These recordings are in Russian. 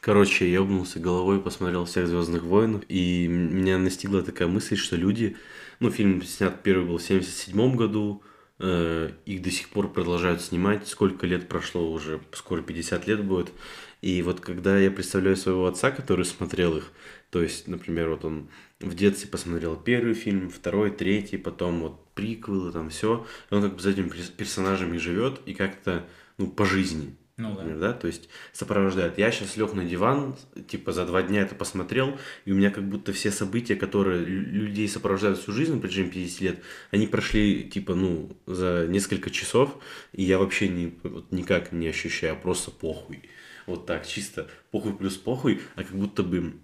Короче, я ебнулся головой, посмотрел всех Звездных войн, и меня настигла такая мысль, что люди, ну, фильм снят первый был в 77 году, э, их до сих пор продолжают снимать, сколько лет прошло уже, скоро 50 лет будет, и вот когда я представляю своего отца, который смотрел их, то есть, например, вот он в детстве посмотрел первый фильм, второй, третий, потом вот приквелы, там все, и он как бы за этими персонажами живет и как-то, ну, по жизни, ну да. да, то есть сопровождает. Я сейчас лег на диван, типа за два дня это посмотрел, и у меня как будто все события, которые людей сопровождают всю жизнь на протяжении 50 лет, они прошли типа, ну, за несколько часов, и я вообще не, вот, никак не ощущаю, просто похуй. Вот так, чисто похуй плюс похуй, а как будто бы,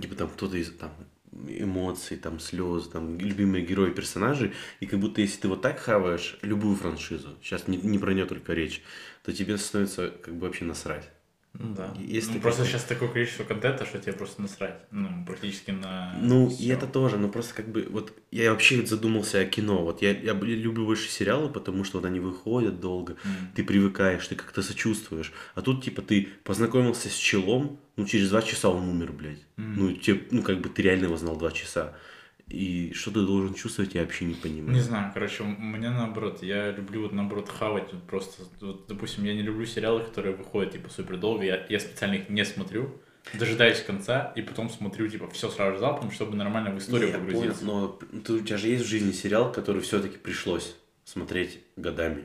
типа там кто-то из, там, эмоции, там, слезы, там, любимые герои, персонажи, и как будто если ты вот так хаваешь любую франшизу, сейчас не, не про нее только речь, то тебе становится как бы вообще насрать. Ну да. Если ну, просто сейчас такое количество контента, что тебе просто насрать. Ну, практически на. Ну, всё. и это тоже, но просто как бы вот я вообще задумался о кино. Вот я, я люблю больше сериалы, потому что вот они выходят долго, mm. ты привыкаешь, ты как-то сочувствуешь. А тут, типа, ты познакомился с челом, ну, через два часа он умер, блядь. Mm. Ну, тебе, ну, как бы ты реально его знал два часа. И что ты должен чувствовать, я вообще не понимаю. Не знаю, короче, у меня наоборот, я люблю вот наоборот хавать вот просто, вот, допустим, я не люблю сериалы, которые выходят типа супер долго, я, я специально их не смотрю, дожидаюсь конца и потом смотрю типа все сразу залпом, чтобы нормально в историю не, погрузиться. Понял, но ты, у тебя же есть в жизни сериал, который все-таки пришлось смотреть годами.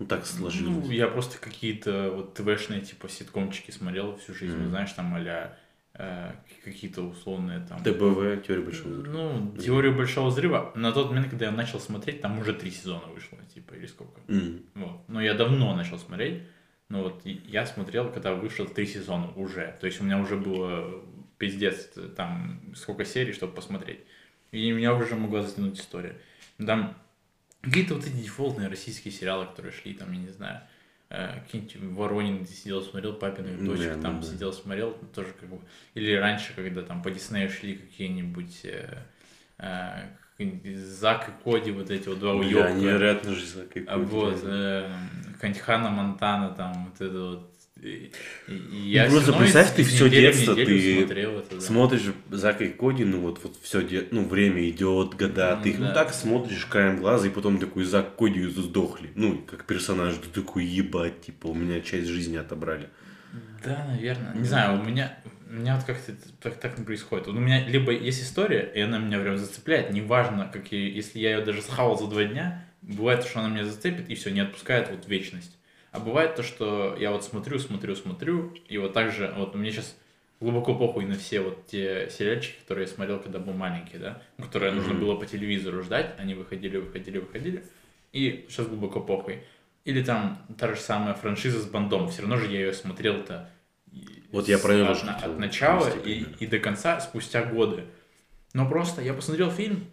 Ну так сложилось. Ну, я просто какие-то вот ТВшные типа ситкомчики смотрел всю жизнь, mm. знаешь, там а какие-то условные там... ТБВ, Теория Большого Взрыва. Ну, Теорию Большого Взрыва. На тот момент, когда я начал смотреть, там уже три сезона вышло, типа, или сколько. Mm. Вот. Но я давно начал смотреть. Но вот я смотрел, когда вышло три сезона уже. То есть у меня уже было пиздец, там, сколько серий, чтобы посмотреть. И меня уже могла затянуть история. Там какие-то вот эти дефолтные российские сериалы, которые шли, там, я не знаю, Э, какие-нибудь Воронин сидел, смотрел, папиных дочек да, там да. сидел, смотрел, тоже как бы, или раньше, когда там по Диснею шли какие-нибудь э, э, Зак и Коди, вот эти вот два уёбка. Да, невероятно же Зак и Коди. Вот, э, Хана Монтана, там, вот это вот я ну, просто представь, ты все детство, ты это, да. смотришь Зака и Коди, ну вот, вот все, де... ну время идет, года, ну, ты их да. ну так смотришь краем глаза, и потом такой Зак Коди сдохли, ну как персонаж, ты такой ебать, типа у меня часть жизни отобрали. Да, наверное. Не знаю, у меня, у меня вот как-то так, так не происходит. Вот у меня либо есть история, и она меня прям зацепляет, неважно, какие, если я ее даже схавал за два дня, бывает, что она меня зацепит и все, не отпускает вот вечность. А бывает то, что я вот смотрю, смотрю, смотрю, и вот так же, вот мне сейчас глубоко похуй на все вот те сериальчики, которые я смотрел, когда был маленький, да, которые mm-hmm. нужно было по телевизору ждать, они выходили, выходили, выходили, и сейчас глубоко похуй. Или там та же самая франшиза с Бандом, все равно же я ее смотрел-то вот я про от, от начала и, и до конца спустя годы. Но просто я посмотрел фильм,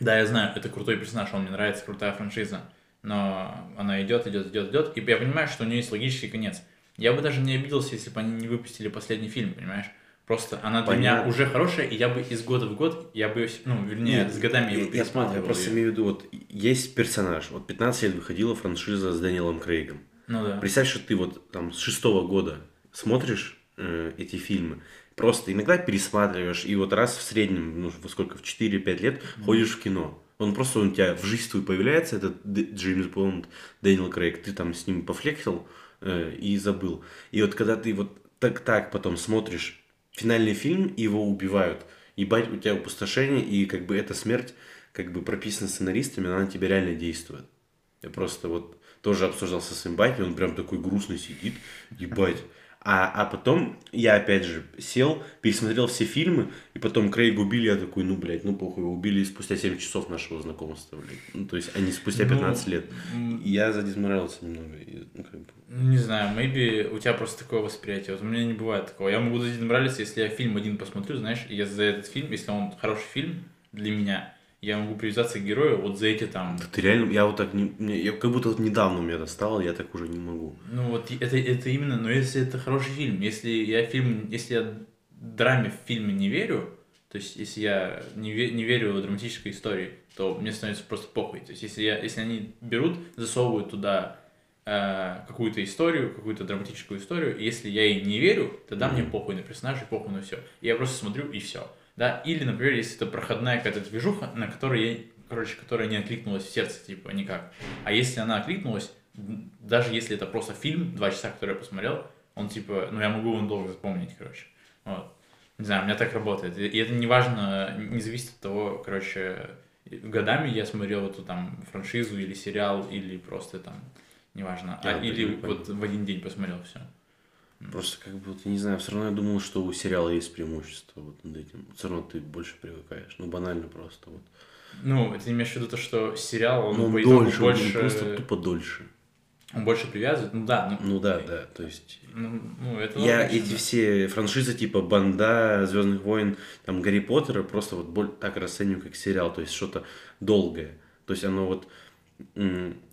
да, я знаю, это крутой персонаж, он мне нравится, крутая франшиза, но она идет, идет, идет, идет, и я понимаю, что у нее есть логический конец. Я бы даже не обиделся, если бы они не выпустили последний фильм, понимаешь? Просто она для Понятно. меня уже хорошая, и я бы из года в год, я бы, ну, вернее, Нет, с годами я, я, я, я просто имею в виду, вот есть персонаж, вот 15 лет выходила франшиза с Данилом Крейгом. Ну да. Представь, что ты вот там с шестого года смотришь э, эти фильмы, просто иногда пересматриваешь, и вот раз в среднем, ну, сколько, в 4-5 лет mm-hmm. ходишь в кино. Он просто он у тебя в жизнь твою появляется, этот Джеймс Бонд, Дэниел Крейг, ты там с ним пофлексил э, и забыл. И вот когда ты вот так-так потом смотришь финальный фильм, и его убивают, ебать, у тебя опустошение, и как бы эта смерть как бы прописана сценаристами, она на тебя реально действует. Я просто вот тоже обсуждал со своим батей, он прям такой грустный сидит, ебать. А, а потом я опять же сел, пересмотрел все фильмы, и потом Крейга убили, я такой, ну, блядь, ну похуй, его убили спустя 7 часов нашего знакомства, блядь. Ну, то есть они спустя 15 ну, лет. И я задизморался немного. И, ну, как бы... Ну, не знаю, maybe у тебя просто такое восприятие. Вот у меня не бывает такого. Я могу задизморалиться, если я фильм один посмотрю, знаешь, и я за этот фильм, если он хороший фильм для меня, я могу привязаться к герою вот за эти там... Да ты реально, я вот так, не, я как будто вот недавно у меня достало, я так уже не могу. Ну вот это, это именно, но если это хороший фильм, если я фильм, если я драме в фильме не верю, то есть если я не, ве, не верю в драматической истории, то мне становится просто похуй. То есть если, я, если они берут, засовывают туда э, какую-то историю, какую-то драматическую историю, и если я ей не верю, тогда Мгм. мне похуй на персонажей, похуй на все. Я просто смотрю и все. Да, или, например, если это проходная какая-то движуха, на которой я, короче, которая не откликнулась в сердце, типа, никак. А если она откликнулась, даже если это просто фильм, два часа, который я посмотрел, он, типа, ну, я могу его долго запомнить, короче. Вот. Не знаю, у меня так работает. И это не важно, не зависит от того, короче, годами я смотрел эту там франшизу или сериал, или просто там, неважно, а, или понимаю. вот в один день посмотрел все. Просто как бы, вот, я не знаю, все равно я думал, что у сериала есть преимущество вот над этим. Все равно ты больше привыкаешь. Ну, банально просто. Вот. Ну, ты имеешь в виду то, что сериал, он, Ну, по итогу дольше, он больше, просто тупо дольше. он больше привязывает? Ну да, ну, Ну да, да, то есть... ну, ну, это Я логично, эти да. все франшизы типа Банда, Звездных войн, там Гарри Поттера просто вот боль- так расцениваю как сериал, то есть что-то долгое. То есть оно вот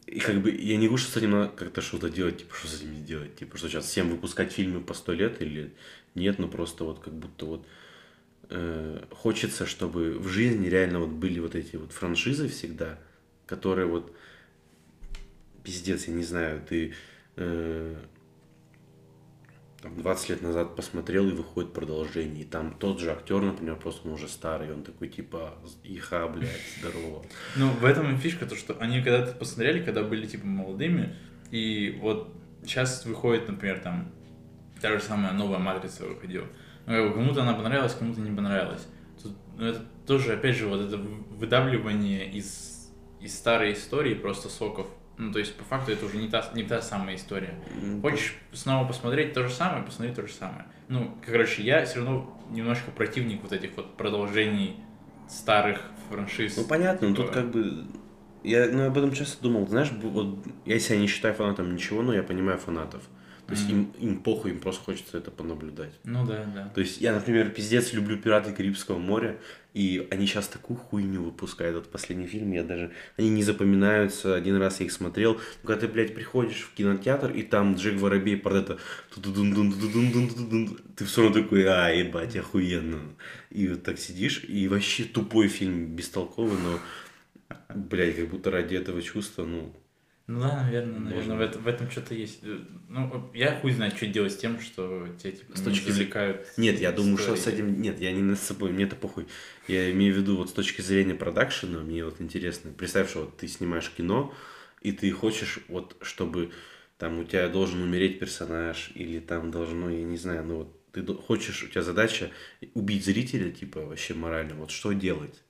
и как бы я не говорю, что с этим надо как-то что-то делать, типа что с этим делать, типа что сейчас всем выпускать фильмы по сто лет или нет, но просто вот как будто вот э, хочется, чтобы в жизни реально вот были вот эти вот франшизы всегда, которые вот пиздец, я не знаю, ты э, там 20 лет назад посмотрел и выходит продолжение, и там тот же актер, например, просто он уже старый, он такой типа иха, блядь, здорово. Ну, в этом и фишка, то, что они когда-то посмотрели, когда были, типа, молодыми, и вот сейчас выходит, например, там, та же самая новая «Матрица» выходила. Ну, как бы кому-то она понравилась, кому-то не понравилась. Тут, ну, это тоже, опять же, вот это выдавливание из, из старой истории просто соков. Ну, то есть, по факту, это уже не та, не та самая история. Хочешь снова посмотреть то же самое, посмотри то же самое. Ну, короче, я все равно немножко противник вот этих вот продолжений старых франшиз. Ну понятно, но тут как бы я ну, об этом часто думал, знаешь, вот я себя не считаю фанатом ничего, но я понимаю фанатов. То есть им, им похуй, им просто хочется это понаблюдать. Ну да, да. То есть я, например, пиздец люблю «Пираты Карибского моря», и они сейчас такую хуйню выпускают. Вот последний фильм, я даже... Они не запоминаются, один раз я их смотрел. Но когда ты, блядь, приходишь в кинотеатр, и там Джек Воробей под это... Ты все равно такой, а, ебать, охуенно. И вот так сидишь, и вообще тупой фильм, бестолковый, но, блядь, как будто ради этого чувства, ну... Ну да, наверное, наверное, в этом, в этом что-то есть. Э, Ну, я хуй знает, что делать с тем, что тебя типа С не точки зрения- завлекают. Нет, я думаю, что с этим... Нет, я не над собой, мне это похуй. Я имею в виду вот с точки зрения продакшена, мне вот интересно. Представь, что вот ты снимаешь кино, и ты хочешь вот, чтобы там у тебя должен умереть персонаж, или там должно, я не знаю, ну вот ты хочешь, у тебя задача убить зрителя, типа, вообще морально. Вот что делать?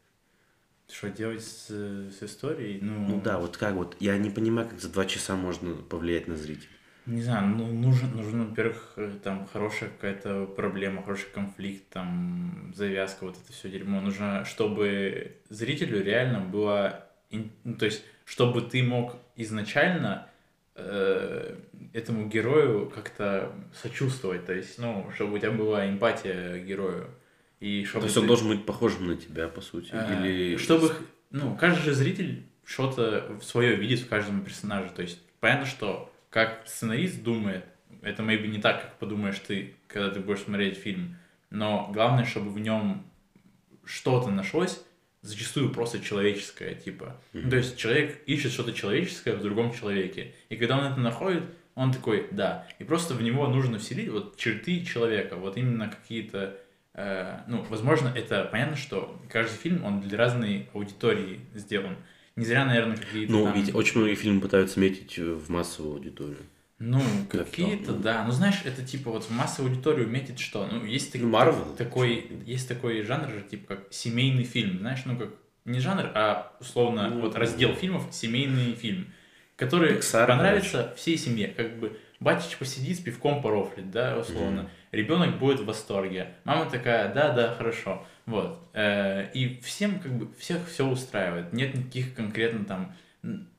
Что делать с, с историей? Ну, Ну да, вот как вот, я не понимаю, как за два часа можно повлиять на зрителя. Не знаю, ну, нужен, нужно, во-первых, э, там хорошая какая-то проблема, хороший конфликт, там завязка, вот это все дерьмо. Нужно, чтобы зрителю реально было, ну, то есть, чтобы ты мог изначально э, этому герою как-то сочувствовать, то есть, ну, чтобы у тебя была эмпатия к герою. И То чтобы есть он ты- должен быть похожим на тебя, по сути. а, Или... Чтобы, ну, каждый же зритель что-то свое видит в каждом персонаже. То есть, понятно, что как сценарист думает, это, maybe, не так, как подумаешь ты, когда ты будешь смотреть фильм. Но главное, чтобы в нем что-то нашлось, зачастую просто человеческое, типа. Ну, то есть человек ищет что-то человеческое в другом человеке. И когда он это находит, он такой, да. И просто в него нужно вселить вот черты человека, вот именно какие-то ну, возможно, это понятно, что каждый фильм, он для разной аудитории сделан. Не зря, наверное, какие-то Ну, там... ведь очень многие фильмы пытаются метить э, в массовую аудиторию. Ну, Как какие-то, ну. да. Ну, знаешь, это типа вот в массовую аудиторию метит что? Ну, есть так- Ну, Marvel. такой, есть такой жанр же, типа как семейный фильм, знаешь, ну, как не жанр, а условно Ну, вот раздел фильмов семейный фильм, который Pixar, понравится всей семье. Как бы батич посидит с пивком порофлит, да, условно. Ребенок будет в восторге. Мама такая, да, да, хорошо. Вот. Э, И всем, как бы, всех все устраивает. Нет никаких конкретно там...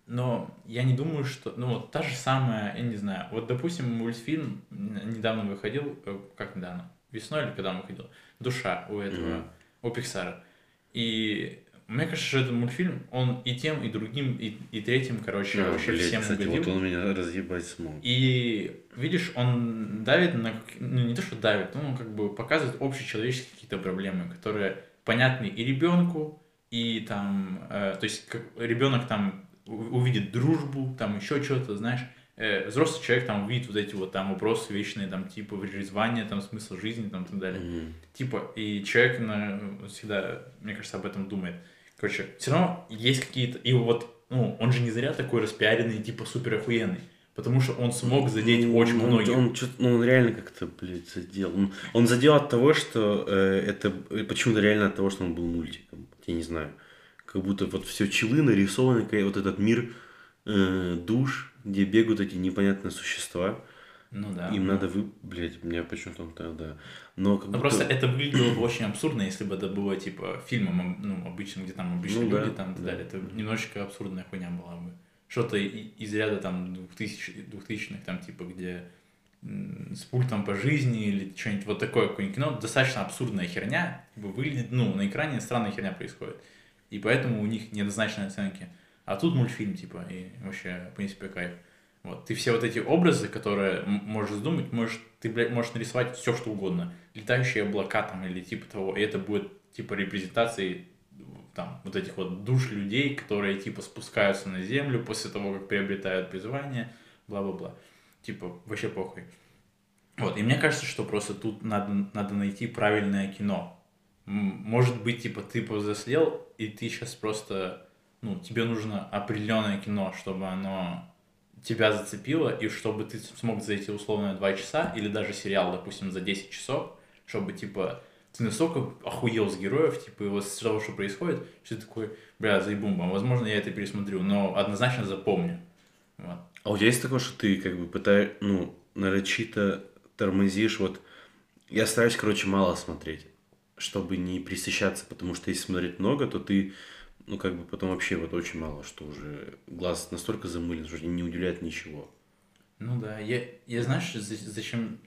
Но я не думаю, что... Ну, вот та же самая, я не знаю. Вот, допустим, мультфильм недавно выходил... э, Как недавно? Весной или когда он выходил? «Душа» у этого, Мгм. у Пиксара. И мне кажется, что этот мультфильм, он и тем, и другим, и, и третьим, короче, А, вообще блядь, всем кстати, угодил. вот он меня разъебать смог. И видишь, он давит на... Ну, не то, что давит, но он как бы показывает общечеловеческие какие-то проблемы, которые понятны и ребенку, и там... э, то есть, как ребенок там увидит дружбу, там еще что-то, знаешь, э, взрослый человек там видит вот эти вот там вопросы вечные, там, типа, призвание, там, смысл жизни, там, и так далее. Мгм. Типа, и человек на, всегда, мне кажется, об этом думает. Короче, все равно есть какие-то... И вот, ну, он же не зря такой распиаренный, типа, супер охуенный. Потому что он смог задеть Ну, очень он, многих. Он, чё-то- ну, он реально как-то, блядь, задел. Он, он задел от того, что э, это э, почему-то реально от того, что он был мультиком. Я не знаю. Как будто вот все челы нарисованы, вот этот мир э, душ, где бегают эти непонятные существа. Ну да. Им надо вы... Блядь, меня почему-то тогда... Но как Ну, будто... просто это выглядело бы очень абсурдно, если бы это было, типа, фильмом, ну, обычным, где там обычные Ну да, люди, там, и так да. далее. Это немножечко абсурдная хуйня была бы. Что-то из ряда, там, 2000 двухтысячных, там, типа, где с пультом по жизни или что-нибудь вот такое какое-нибудь кино, достаточно абсурдная херня, типа, выглядит, ну, на экране странная херня происходит. И поэтому у них неоднозначные оценки. А тут мультфильм, типа, и вообще, в принципе, кайф. Вот. Ты все вот эти образы, которые можешь думать, можешь, ты, блядь, можешь нарисовать все, что угодно. Летающие облака там или типа того. И это будет, типа, репрезентацией там, вот этих вот душ людей, которые, типа, спускаются на землю после того, как приобретают призвание, бла-бла-бла. Типа, вообще похуй. Вот, и мне кажется, что просто тут надо, надо найти правильное кино. Может быть, типа, ты повзрослел, и ты сейчас просто, ну, тебе нужно определенное кино, чтобы оно тебя зацепило, и чтобы ты смог за эти условно 2 часа, или даже сериал, допустим, за 10 часов, чтобы, типа, ты настолько охуел с героев, типа, вот с того, что происходит, что ты такой, бля, заебумба, возможно, я это пересмотрю, но однозначно запомню. Вот. А у тебя есть такое, что ты как бы пытаешь, ну, нарочито тормозишь, вот, я стараюсь, короче, мало смотреть, чтобы не присыщаться, потому что если смотреть много, то ты, ну, как бы потом вообще вот очень мало, что уже глаз настолько замылен, что не удивляет ничего. Ну да, я, я знаешь, за- зачем...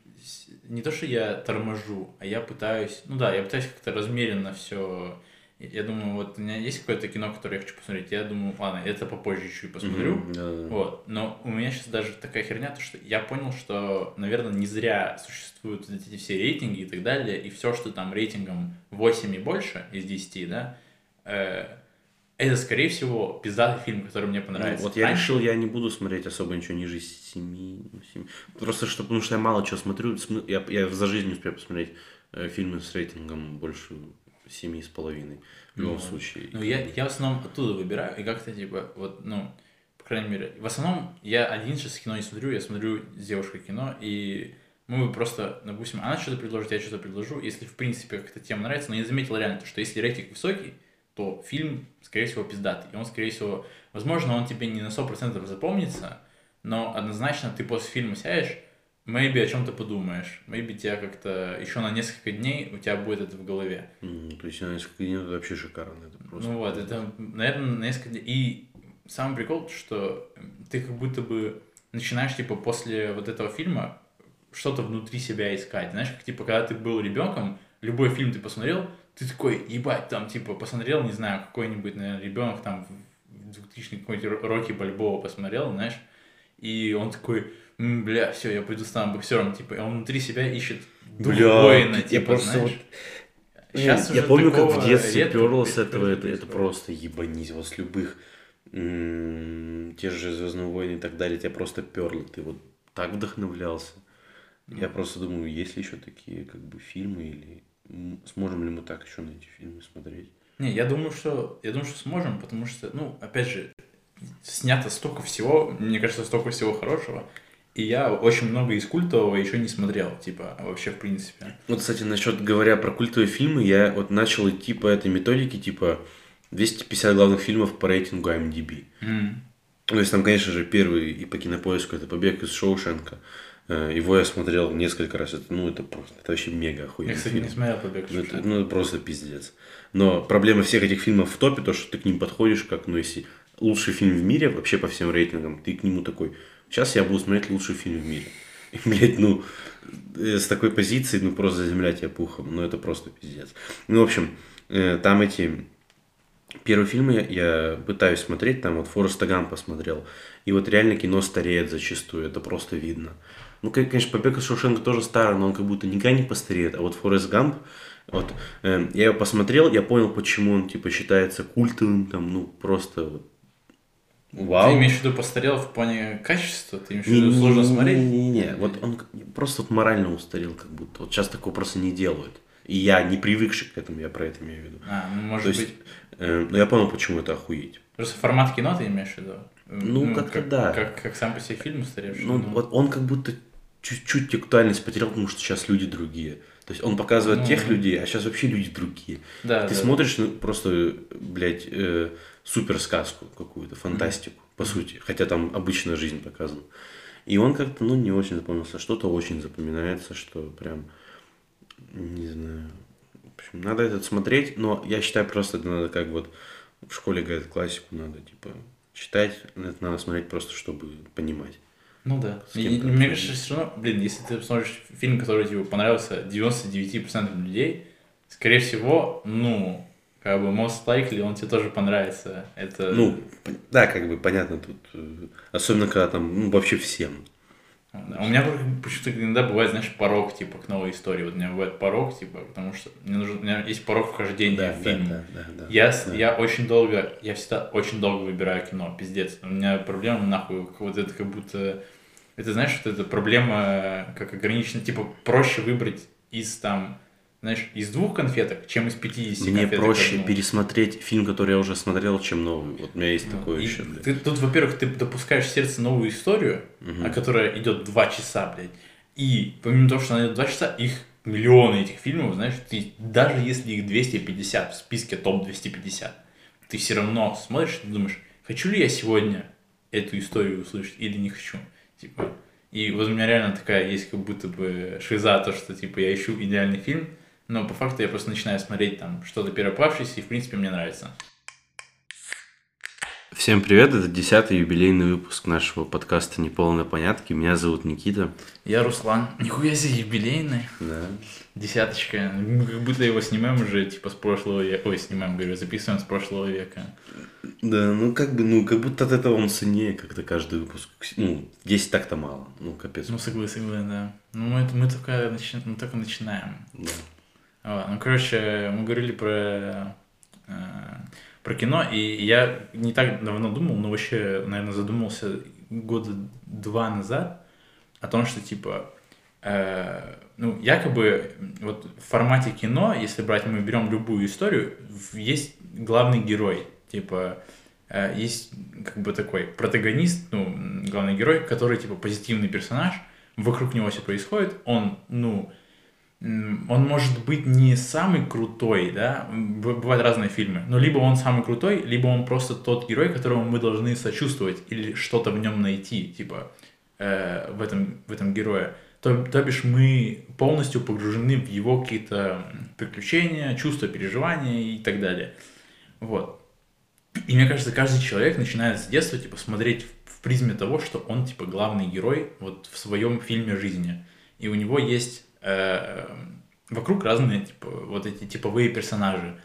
Не то, что я торможу, а я пытаюсь... Ну да, я пытаюсь как-то размеренно все... Я думаю, вот у меня есть какое-то кино, которое я хочу посмотреть. Я думаю, ладно, это попозже чуть посмотрю. Мгм, да-да-да. Вот. Но у меня сейчас даже такая херня, то что я понял, что, наверное, не зря существуют эти все рейтинги и так далее, и все, что там рейтингом 8 и больше из 10, да, э, это, скорее всего, пиздатый фильм, который мне Ну, понравится. вот я Раньше- решил, я не буду смотреть особо ничего ниже семи, ну, семи. Просто что, потому что я мало чего смотрю, см- я, я за жизнь не успею посмотреть э, фильмы с рейтингом больше семи с половиной. В любом Ну, случае. Ну, я, я в основном оттуда выбираю, и как-то, типа, вот, ну, по крайней мере, в основном я один сейчас кино не смотрю, я смотрю с девушкой кино, и мы просто, допустим, она что-то предложит, я что-то предложу, если, в принципе, как-то тема нравится, но я заметил реально, то, что если рейтинг высокий, то фильм, скорее всего, пиздатый, и он, скорее всего, возможно, он тебе не на 100% запомнится, но однозначно ты после фильма сядешь, maybe о чем-то подумаешь, maybe тебя как-то еще на несколько дней у тебя будет это в голове. М, То есть, на несколько дней это вообще шикарно. Это просто... Ну вот, это, наверное, на несколько дней. И самый прикол, что ты как будто бы начинаешь, типа, после вот этого фильма что-то внутри себя искать. Знаешь, как, типа, когда ты был ребенком, любой фильм ты посмотрел, ты такой, ебать, там, типа, посмотрел, не знаю, какой-нибудь, наверное, ребенок там в 2000 какой-нибудь Рокки Бальбоа посмотрел, знаешь, и он такой, «М, бля, все, я пойду стану боксером, типа, и он внутри себя ищет дух Бля, воина, я типа, просто знаешь. вот- Щас я помню, как в детстве перло с этого, это, это просто ебанись. Вот с любых те же Звездные войны и так далее, тебя просто перло. Ты вот так вдохновлялся. Я просто думаю, есть ли еще такие как бы фильмы или сможем ли мы так еще на эти фильмы смотреть? Не, я думаю, что я думаю, что сможем, потому что, ну, опять же, снято столько всего, мне кажется, столько всего хорошего. И я очень много из культового еще не смотрел, типа, вообще в принципе. Вот, кстати, насчет говоря про культовые фильмы, я вот начал идти по этой методике, типа 250 главных фильмов по рейтингу IMDb. М. То есть там, конечно же, первый и по кинопоиску это «Побег из Шоушенка». Э, Его я смотрел несколько раз. Это, ну, это просто, это вообще мега охуенный Я, кстати, фильм. не смотрел «Побег Ну, это, Шоушенка». ну, это просто пиздец. Но проблема всех этих фильмов в топе, то, что ты к ним подходишь, как, ну, если лучший фильм в мире, вообще по всем рейтингам, ты к нему такой, сейчас я буду смотреть лучший фильм в мире. И, блядь, ну, э, с такой позиции, ну, просто земля тебя пухом. Ну, это просто пиздец. Ну, в общем, э, там эти Первые фильмы я, я пытаюсь смотреть, там вот Фореста Гампа посмотрел, и вот реально кино стареет зачастую, это просто видно. Ну, кон- конечно, Побег из Шоушенка тоже старый, но он как будто никогда не постареет, а вот Форест Гамп, вот, э, я его посмотрел, я понял, почему он, типа, считается культовым, там, ну, просто, Вау. Ты имеешь в виду постарел в плане качества? Ты имеешь в виду не- сложно не- смотреть? Не-не-не, вот он просто вот морально устарел как будто. Вот сейчас такого просто не делают. И я не привыкший к этому, я про это имею в виду. А, ну может То есть, быть. э, ну я понял, почему это охуеть. Просто формат кино ты имеешь в виду? Ну, как-то как, да. Как, как сам по себе фильм устаревший. Ну, ну. вот он как будто чуть-чуть актуальность потерял, потому что сейчас люди другие. То есть он показывает Ну, тех да. людей, а сейчас вообще люди другие. да, Ты да. смотришь ну, просто, блядь, э, супер сказку какую-то, фантастику, по сути. Хотя там обычная жизнь показана. И он как-то, ну, не очень запомнился. Что-то очень запоминается, что прям, не знаю. В общем, надо этот смотреть, но я считаю, просто это надо как вот в школе говорят, классику надо, типа, читать, это надо смотреть просто, чтобы понимать. Ну да. И- мне кажется, все равно, блин, если ты смотришь фильм, который тебе понравился 99% людей, скорее всего, ну, как бы most likely он тебе тоже понравится. Это... Ну, да, как бы понятно тут, э, особенно когда там, ну, вообще всем. Да, У меня почему-то иногда бывает, знаешь, порог, типа, к новой истории. Вот у меня бывает порог, типа, потому что мне нужен, у меня есть порог вхождения в фильм. да, да, да. Я, с- да. я очень долго, я всегда очень долго выбираю кино, пиздец. У меня проблема нахуй, вот это как будто, это знаешь, вот эта проблема как ограничена, типа проще выбрать из там, знаешь, из двух конфеток, чем из 50 Мне конфеток проще одну. пересмотреть фильм, который я уже смотрел, чем новый. Вот у меня есть такое Ну, И еще, блядь. ты, тут, во-первых, ты допускаешь в сердце новую историю, Мгм. а которая идет два часа, блядь. И помимо того, что она идет два часа, их миллионы этих фильмов, знаешь, ты даже если их 250 в списке топ-250, ты все равно смотришь и думаешь, хочу ли я сегодня эту историю услышать или не хочу. Типа, и вот у меня реально такая есть как будто бы шиза, то, что типа я ищу идеальный фильм, но по факту я просто начинаю смотреть там что-то первопавшееся, и в принципе мне нравится. Всем привет, это десятый юбилейный выпуск нашего подкаста «Неполные понятки». Меня зовут Никита. Я Руслан. Нихуя себе юбилейный. Да. Десяточка. Мы как будто его снимаем уже, типа, с прошлого века. Ой, снимаем, говорю, записываем с прошлого века. Да, ну как бы, ну как будто от этого он ценнее как-то каждый выпуск. Ну, 10 так-то мало. Ну, капец. Ну, согласен, согласен, да. Ну, мы, это- мы, только, начи- мы только начинаем. Да. Ну, короче, мы говорили про, э, про кино, и я не так давно думал, но вообще, наверное, задумался года два назад о том, что, типа, э, ну, якобы вот в формате кино, если брать, мы берем любую историю, есть главный герой, типа, э, есть как бы такой протагонист, ну, главный герой, который, типа, позитивный персонаж, вокруг него все происходит, он, ну, он может быть не самый крутой, да, бывают разные фильмы, но либо он самый крутой, либо он просто тот герой, которому мы должны сочувствовать или что-то в нем найти, типа, э, в, этом, в этом герое. То, то бишь мы полностью погружены в его какие-то приключения, чувства, переживания и так далее. Вот. И мне кажется, каждый человек начинает с детства, типа, смотреть в призме того, что он, типа, главный герой вот в своем фильме жизни. И у него есть э, вокруг разные, типа, вот эти типовые персонажи.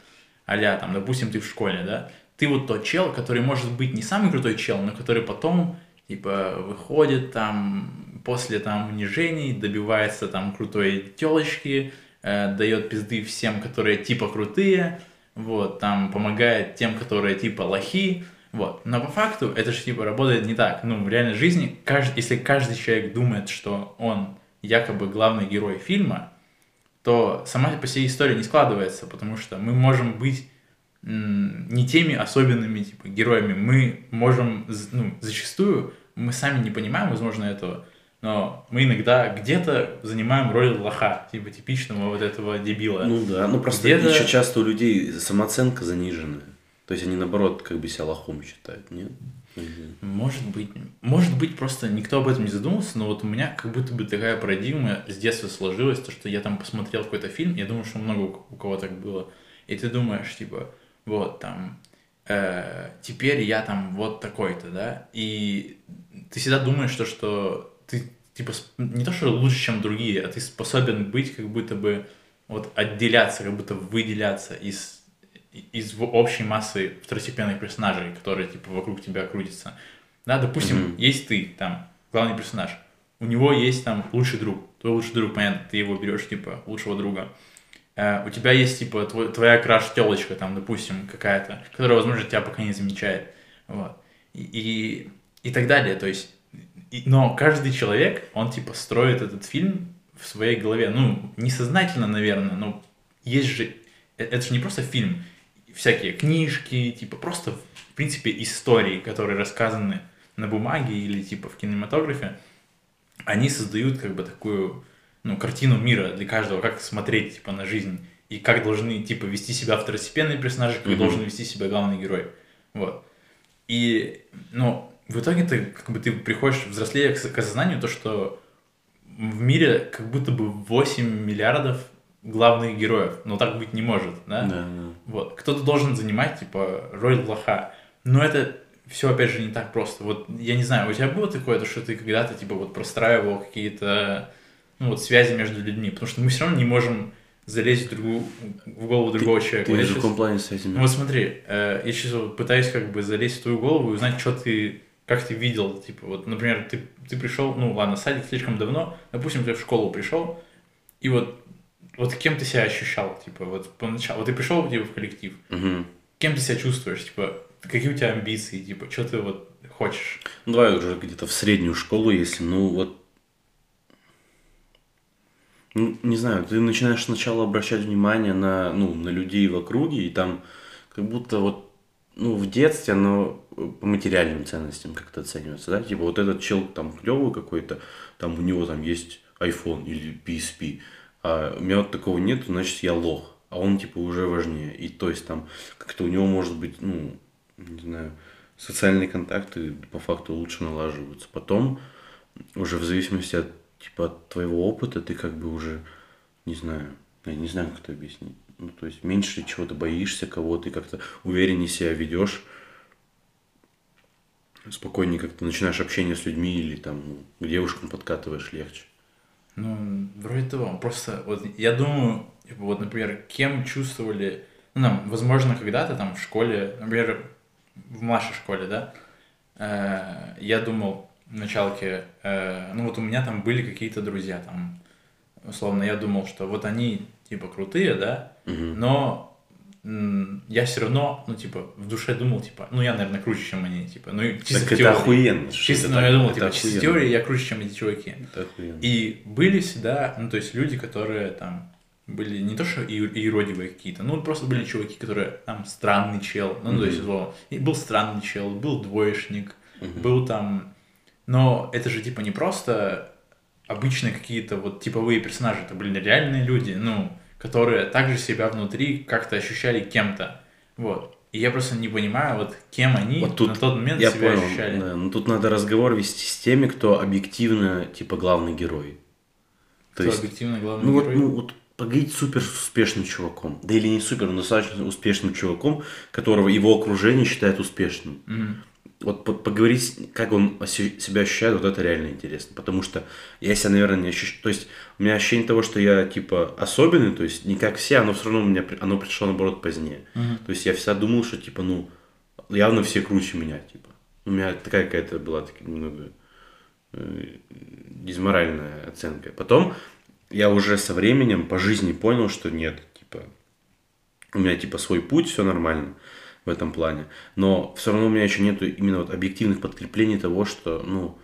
Аля, там, допустим, ты в школе, да? Ты вот тот чел, который может быть не самый крутой чел, но который потом, типа, выходит там после там унижений, добивается там крутой телочки, э, дает пизды всем, которые типа крутые, вот, там помогает тем, которые типа лохи, вот. Но по факту это же типа работает не так. Ну, в реальной жизни, кажд... если каждый человек думает, что он якобы главный герой фильма, то сама по себе история не складывается, потому что мы можем быть не теми особенными типа, героями. Мы можем, ну, зачастую, мы сами не понимаем, возможно, этого, но мы иногда где-то занимаем роль лоха, типа типичного вот этого дебила. Ну да, ну просто Где-то- еще часто у людей самооценка заниженная. То есть они наоборот как бы себя лохом считают, нет? Мгм. Может быть, может быть, просто никто об этом не задумался, но вот у меня как будто бы такая парадигма с детства сложилась, то, что я там посмотрел какой-то фильм, я думаю, что много у кого так было, и ты думаешь, типа, вот там, э, теперь я там вот такой-то, да, и ты всегда думаешь, то, что ты, типа, не то, что лучше, чем другие, а ты способен быть как будто бы, вот, отделяться, как будто выделяться из из общей массы второстепенных персонажей, которые типа вокруг тебя крутятся. Да, допустим, Мгм. есть ты, там, главный персонаж. У него есть там лучший друг. Твой лучший друг, понятно, ты его берешь, типа, лучшего друга. Э, у тебя есть, типа, твой- твоя краш телочка, там, допустим, какая-то, которая, возможно, тебя пока не замечает. Вот. и, и так далее. То есть, и, но каждый человек, он типа строит этот фильм в своей голове. Ну, несознательно, наверное, но есть же... э- Это же не просто фильм. Всякие книжки, типа просто, в принципе, истории, которые рассказаны на бумаге или типа в кинематографе, они создают как бы такую, ну, картину мира для каждого, как смотреть, типа, на жизнь. И как должны, типа, вести себя второстепенные персонажи, как Мгм. должен вести себя главный герой. Вот. И, ну, в итоге ты, как бы, ты приходишь, взрослея к, к осознанию, то, что в мире как будто бы 8 миллиардов главных героев. Но так быть не может, да? Да, да. Вот. Кто-то должен занимать, типа, роль лоха. Но это все, опять же, не так просто. Вот, я не знаю, у тебя было такое, то, что ты когда-то, типа, вот простраивал какие-то, ну, вот, связи между людьми? Потому что мы все равно не можем залезть в, другую, в голову другого человека. Ты же в каком плане с этим? ну, вот смотри, э, я сейчас вот пытаюсь как бы залезть в твою голову и узнать, что ты, как ты видел, типа, вот, например, ты, ты пришел, ну, ладно, садик слишком давно, допустим, ты в школу пришел, и вот, вот кем ты себя ощущал, типа, вот поначалу, вот ты пришел, типа, в коллектив, Мгм. кем ты себя чувствуешь, типа, какие у тебя амбиции, типа, что ты вот хочешь? Ну, давай уже где-то в среднюю школу, если, ну, вот... Ну, не знаю, ты начинаешь сначала обращать внимание на, ну, на людей в округе, и там как будто вот, ну, в детстве оно э, по материальным ценностям как-то оценивается, да? Типа вот этот чел там клевый какой-то, там у него там есть iPhone или PSP, а у меня вот такого нет, значит, я лох, а он, типа, уже важнее. И то есть там как-то у него может быть, ну, не знаю, социальные контакты по факту лучше налаживаются. Потом уже в зависимости от типа от твоего опыта ты как бы уже не знаю, я не знаю, как это объяснить. Ну, то есть меньше чего-то боишься, кого ты как-то увереннее себя ведешь, спокойнее как-то начинаешь общение с людьми или там к девушкам подкатываешь легче. Ну, вроде того. Просто вот я думаю, типа, вот, например, кем чувствовали, ну, там, возможно, когда-то там в школе, например, в младшей школе, да, э, я думал в началке, э, ну, вот у меня там были какие-то друзья, там, условно, я думал, что вот они, типа, крутые, да, Мгм. но я все равно, ну, типа, в душе думал, типа, ну, я, наверное, круче, чем они, типа, ну, чисто так в это теории. охуенно. Чисто, ну, я думал, типа, чисто в охуенно. теории я круче, чем эти чуваки. Это охуенно. И были всегда, ну, то есть люди, которые там были не то, что и, и юродивые какие-то, ну, просто были чуваки, которые там странный чел, ну, то есть, вот, и был странный чел, был двоечник, Мгм. был там, но это же, типа, не просто обычные какие-то вот типовые персонажи, это были реальные люди, ну, которые также себя внутри как-то ощущали кем-то, вот. И я просто не понимаю, вот кем они Вот тут на тот момент Я себя понял, ощущали. да. Ну тут надо разговор вести с теми, кто объективно, типа, главный герой. То Кто есть, объективно главный ну вот, герой. ну вот поговорить супер успешным чуваком, да или не супер, но достаточно успешным чуваком, которого его окружение считает успешным. Мгм. Вот по- поговорить, как он себя ощущает, вот это реально интересно. Потому что я себя, наверное, не ощущаю. То есть у меня ощущение того, что я типа особенный, то есть не как все, оно все равно у меня оно пришло наоборот позднее. Мгм. То есть я всегда думал, что типа, ну, явно все круче меня, типа. У меня такая какая-то была такая немного э, дизморальная оценка. Потом я уже со временем по жизни понял, что нет, типа, у меня типа свой путь, все нормально в этом плане. Но все равно у меня еще нету именно вот объективных подкреплений того, что, ну,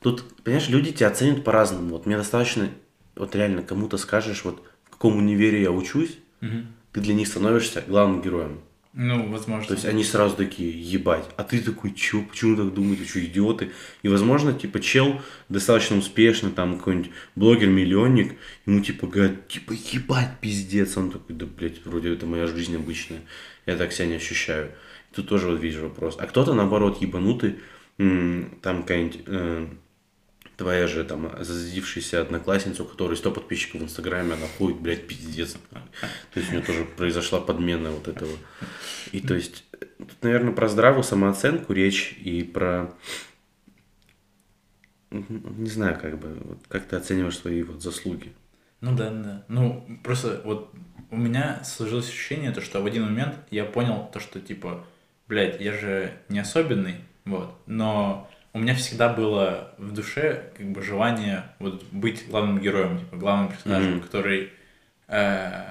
тут, понимаешь, люди тебя оценят по-разному. Вот мне достаточно, вот реально кому-то скажешь, вот в каком универе я учусь, Мгм. ты для них становишься главным героем. Ну, возможно. То есть они сразу такие, ебать, а ты такой, чё, почему так думаете, что идиоты? И, возможно, типа, чел достаточно успешный, там, какой-нибудь блогер-миллионник, ему, типа, говорят, типа, ебать, пиздец. Он такой, да, блядь, вроде это моя жизнь обычная, я так себя не ощущаю. И тут тоже вот видишь вопрос. А кто-то, наоборот, ебанутый, там, какая-нибудь... Твоя же там зазидившаяся одноклассница, у которой 100 подписчиков в Инстаграме, она ходит, блядь, пиздец. То есть у нее тоже произошла подмена вот этого. И то есть, тут, наверное, про здравую самооценку речь и про... Мгм, Не знаю, как бы, вот как ты оцениваешь свои вот заслуги. Ну да, да. Ну, просто вот у меня сложилось ощущение, то, что в один момент я понял то, что типа, блядь, я же не особенный, вот, но у меня всегда было в душе как бы желание вот быть главным героем, типа главным персонажем, Мгм. который э,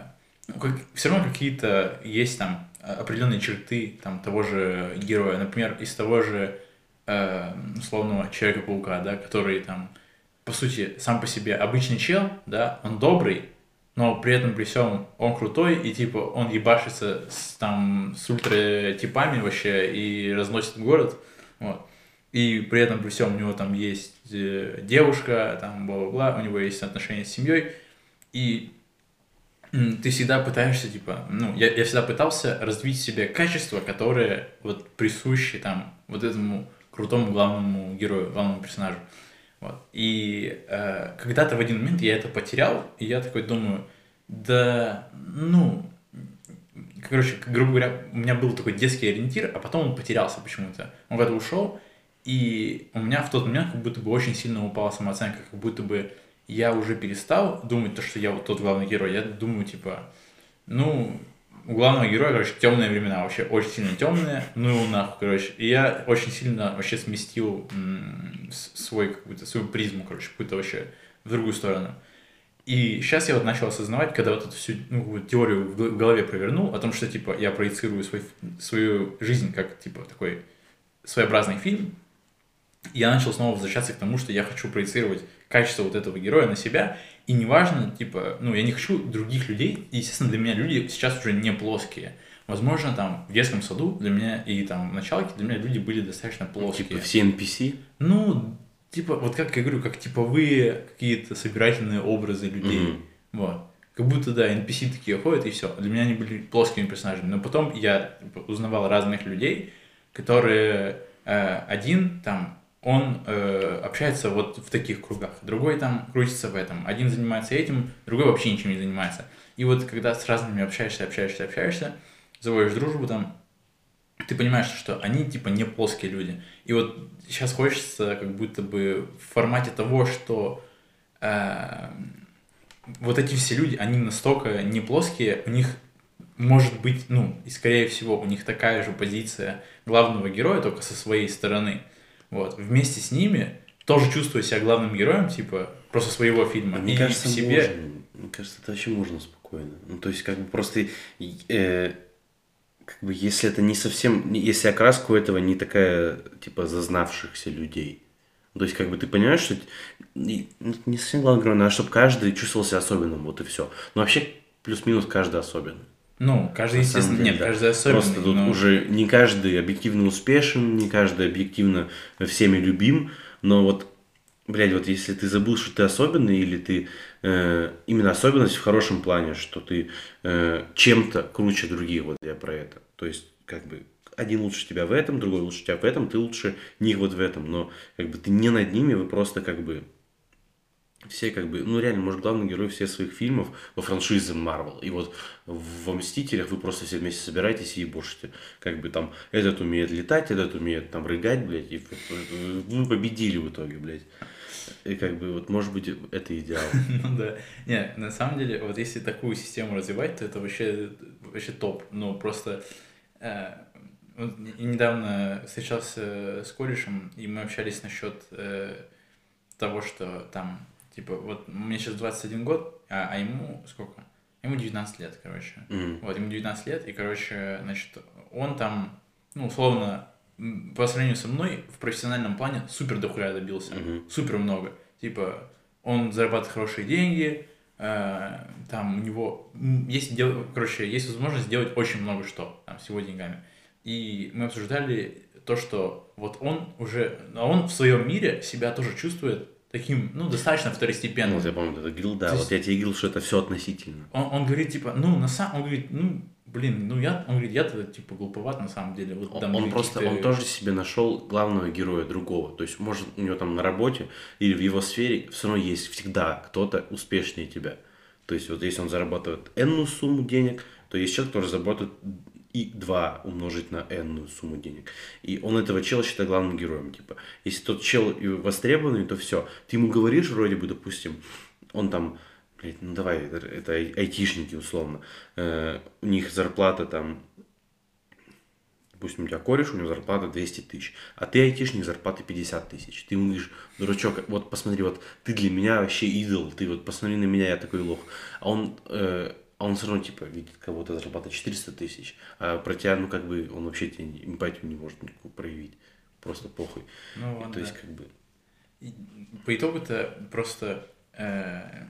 ну, как, все равно какие-то есть там определенные черты там того же героя. Например, из того же э, условного Человека-паука, да, который там, по сути, сам по себе обычный чел, да, он добрый, но при этом при всем он крутой, и типа он ебашится с, там, с ультра типами вообще и разносит город, вот. И при этом при всем у него там есть э, девушка, там бла-бла-бла, у него есть отношения с семьей, и ты всегда пытаешься, типа, ну, я, я всегда пытался развить в себе качества, которые вот присущи там вот этому крутому главному герою, главному персонажу. Вот. И э, когда-то в один момент я это потерял, и я такой думаю, да, ну, короче, грубо говоря, у меня был такой детский ориентир, а потом он потерялся почему-то. Он куда-то ушел, и у меня в тот момент как будто бы очень сильно упала самооценка, как будто бы я уже перестал думать то, что я вот тот главный герой. Я думаю, типа, ну, у главного героя, короче, темные времена, вообще очень сильно темные, ну и нахуй, короче. И я очень сильно вообще сместил м- свой какую-то, свою призму, короче, какую-то вообще в другую сторону. И сейчас я вот начал осознавать, когда вот эту всю ну, теорию в голове провернул, о том, что, типа, я проецирую свой, свою жизнь как, типа, такой своеобразный фильм, я начал снова возвращаться к тому, что я хочу проецировать качество вот этого героя на себя, и неважно, типа, ну, я не хочу других людей, и, естественно, для меня люди сейчас уже не плоские. Возможно, там, в детском саду для меня и там в началке для меня люди были достаточно плоские. Типа все NPC? Ну, типа, вот как я говорю, как типовые какие-то собирательные образы людей. Mm-hmm. Вот. Как будто, да, NPC такие ходят, и все. Для меня они были плоскими персонажами. Но потом я типа, узнавал разных людей, которые э, один там он э, общается вот в таких кругах, другой там крутится в этом, один занимается этим, другой вообще ничем не занимается. И вот когда с разными общаешься, общаешься, общаешься, заводишь дружбу там, ты понимаешь, что они типа не плоские люди. И вот сейчас хочется как будто бы в формате того, что э, вот эти все люди, они настолько не плоские, у них может быть, ну, и скорее всего, у них такая же позиция главного героя, только со своей стороны – вот, вместе с ними, тоже чувствуя себя главным героем, типа, просто своего фильма. Мне и кажется, в себе... можно. Мне кажется, это вообще можно спокойно. Ну, то есть, как бы просто, э, как бы, если это не совсем, если окраска у этого не такая, типа, зазнавшихся людей. То есть, как бы, ты понимаешь, что не, не совсем главное надо, чтобы каждый чувствовал себя особенным, вот и все. Но вообще, плюс-минус каждый особенный. Ну, каждый, естественно, нет, каждый особенный. Просто тут но... уже не каждый объективно успешен, не каждый объективно всеми любим, но вот, блядь, вот если ты забыл, что ты особенный, или ты э, именно особенность в хорошем плане, что ты э, чем-то круче других, вот я про это. То есть, как бы, один лучше тебя в этом, другой лучше тебя в этом, ты лучше них вот в этом, но как бы ты не над ними, вы просто как бы все как бы, ну реально, может, главный герой всех своих фильмов во франшизе Марвел. И вот в «Мстителях» вы просто все вместе собираетесь и ебошите. Как бы там этот умеет летать, этот умеет там рыгать, блядь, и вы победили в итоге, блядь. И как бы вот, может быть, это идеал. Ну да. Не, на самом деле, вот если такую систему развивать, то это вообще, вообще топ. Ну, просто э, недавно встречался с корешем, и мы общались насчет э, того, что там Типа, вот мне сейчас 21 год, а, а ему сколько? Ему 19 лет, короче. Mm-hmm. Вот, ему 19 лет, и, короче, значит, он там, ну, условно, по сравнению со мной, в профессиональном плане супер дохуя добился. Mm-hmm. Супер много. Типа, он зарабатывает хорошие деньги, э, там у него есть, дел... короче, есть возможность сделать очень много что там, с его деньгами. И мы обсуждали то, что вот он уже, а он в своем мире себя тоже чувствует таким, ну, достаточно второстепенным. Вот я помню, это говорил, да, То вот я тебе говорил, что это все относительно. Он, он говорит, типа, ну, на самом, он говорит, ну, блин, ну, я, он говорит, я-то, типа, глуповат на самом деле. Вот, там, он просто, он тоже себе нашел главного героя другого. То есть, может, у него там на работе или в его сфере все равно есть всегда кто-то успешнее тебя. То есть, вот если он зарабатывает энную сумму денег, то есть человек, который зарабатывает и 2 умножить на n сумму денег. И он этого чела считает главным героем. Типа, если тот чел востребованный, то все. Ты ему говоришь, вроде бы, допустим, он там, блядь, ну давай, это, айтишники условно. Э, у них зарплата там Допустим, у тебя кореш, у него зарплата 200 тысяч, а ты айтишник, зарплата 50 тысяч. Ты ему говоришь, дурачок, вот посмотри, вот ты для меня вообще идол, ты вот посмотри на меня, я такой лох. А он э, он все равно, типа, видит кого-то зарплата 400 тысяч, а про тебя, ну, как бы, он вообще тебе эмпатию не может никакую проявить. Просто похуй. Ну, И то есть, да. как бы, И По итогу-то просто, э,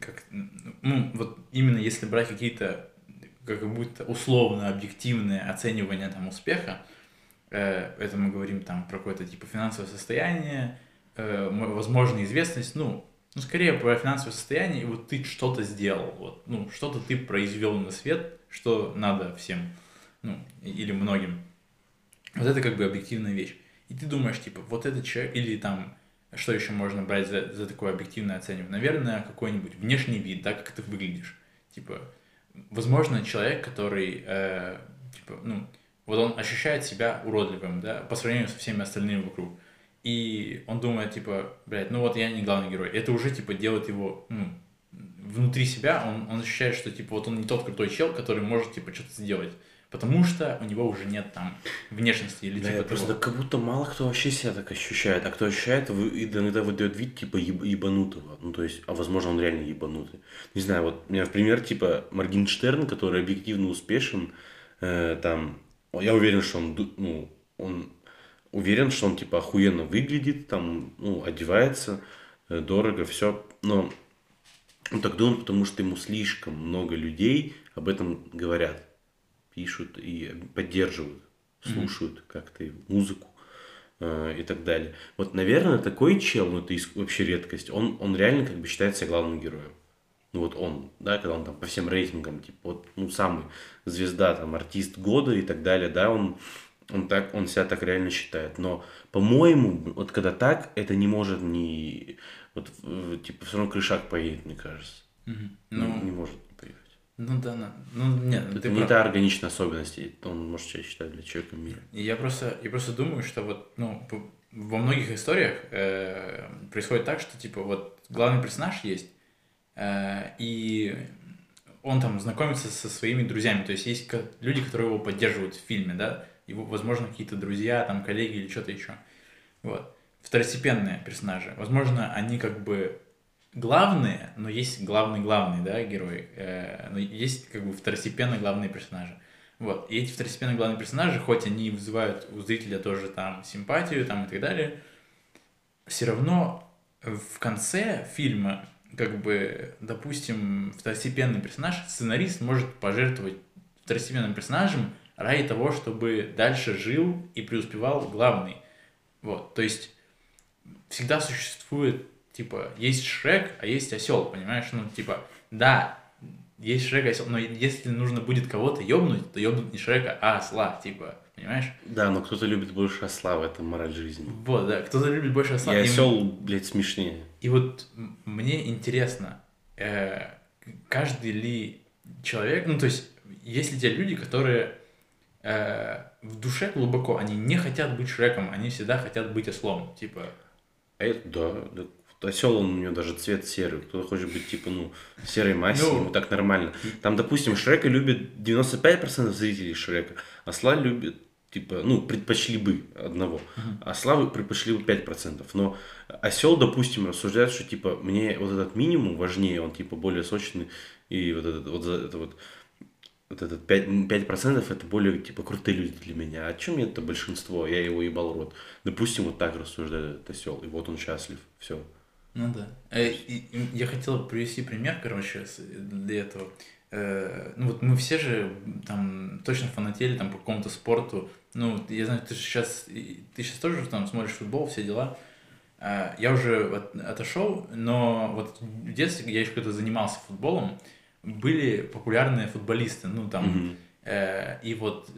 как, ну, вот именно если брать какие-то, как будто условно объективные оценивания там успеха, э, это мы говорим там про какое-то типа финансовое состояние, э, возможно, известность, ну, ну, скорее про финансовое состояние, и вот ты что-то сделал, вот, ну, что-то ты произвел на свет, что надо всем, ну, или многим. Вот это как бы объективная вещь. И ты думаешь, типа, вот этот человек, или там, что еще можно брать за, за такое объективное оценивание? Наверное, какой-нибудь внешний вид, да, как ты выглядишь. Типа, возможно, человек, который, э, типа, ну, вот он ощущает себя уродливым, да, по сравнению со всеми остальными вокруг. И он думает, типа, блядь, ну вот я не главный герой. Это уже, типа, делает его, ну, внутри себя, он, он ощущает, что, типа, вот он не тот крутой чел, который может, типа, что-то сделать. Потому что у него уже нет там внешности или да, типа я просто того. как будто мало кто вообще себя так ощущает, а кто ощущает, вы- иногда выдает вид, типа, еб- ебанутого. Ну, то есть, а возможно, он реально ебанутый. Не знаю, вот у меня в пример, типа, Моргенштерн, который объективно успешен, э, там, я уверен, что он, ну, он уверен, что он, типа, охуенно выглядит, там, ну, одевается, э, дорого, все, но он так думает, потому что ему слишком много людей об этом говорят, пишут и поддерживают, слушают как-то и музыку э, и так далее. Вот, наверное, такой чел, ну, это вообще редкость, он, он реально как бы считается главным героем. Ну вот он, да, когда он там по всем рейтингам, типа, вот, ну, самый звезда, там, артист года и так далее, да, он, он так, он себя так реально считает. Но, по-моему, вот когда так, это не может не, вот, э, типа, все равно крышак поедет, мне кажется. Мгм. Ну, Ну, не может не поехать. ну да, на- ну нет, ну, Это ты не прав. та органичная особенность, он может себя считать для человека мира. Я просто, я просто думаю, что вот, ну, во многих историях э, происходит так, что, типа, вот главный персонаж есть, э, и он там знакомится со своими друзьями, то есть есть люди, которые его поддерживают в фильме, да, его, возможно, какие-то друзья, там, коллеги или что-то еще. Вот. Второстепенные персонажи. Возможно, они как бы главные, но есть главный-главный, да, герой, э, но есть как бы второстепенно главные персонажи. Вот. И эти второстепенные главные персонажи, хоть они вызывают у зрителя тоже там симпатию там и так далее, все равно в конце фильма, как бы, допустим, второстепенный персонаж, сценарист может пожертвовать второстепенным персонажем ради того, чтобы дальше жил и преуспевал главный. Вот, то есть всегда существует, типа, есть Шрек, а есть осел, понимаешь? Ну, типа, да, есть Шрек и осел, но если нужно будет кого-то ёбнуть, то ёбнуть не Шрека, а осла, типа, понимаешь? Да, но кто-то любит больше осла, в этом мораль жизни. Вот, да, кто-то любит больше осла. И и- осел, блядь, смешнее. И вот мне интересно, э, каждый ли человек, ну то есть, есть ли те люди, которые э, в душе глубоко, они не хотят быть Шреком, они всегда хотят быть ослом, типа, А это, да, да. Осел, он у него даже цвет серый. Кто-то хочет быть, типа, ну, серой массе, Ну, ему так нормально. Там, допустим, Шрека любит 95% зрителей Шрека. Осла любит, типа, ну, предпочли бы одного. Осла вы предпочли бы 5%. Но осел, допустим, рассуждает, что, типа, мне вот этот минимум важнее, он, типа, более сочный. И вот этот вот, это вот вот этот 5%, 5% это более, типа, крутые люди для меня. А чем это большинство? Я его ебал рот. Допустим, вот так рассуждает этот осел, и вот он счастлив. Все. Ну да. Э, я хотел привести пример, короче, для этого. Э, Ну вот мы все же там точно фанатели там по какому-то спорту. Ну, я знаю, ты сейчас, ты сейчас тоже там смотришь футбол, все дела. А, Я уже от- отошел, но вот в детстве я еще когда занимался футболом, были популярные футболисты, ну там, Мгм. Э, И вот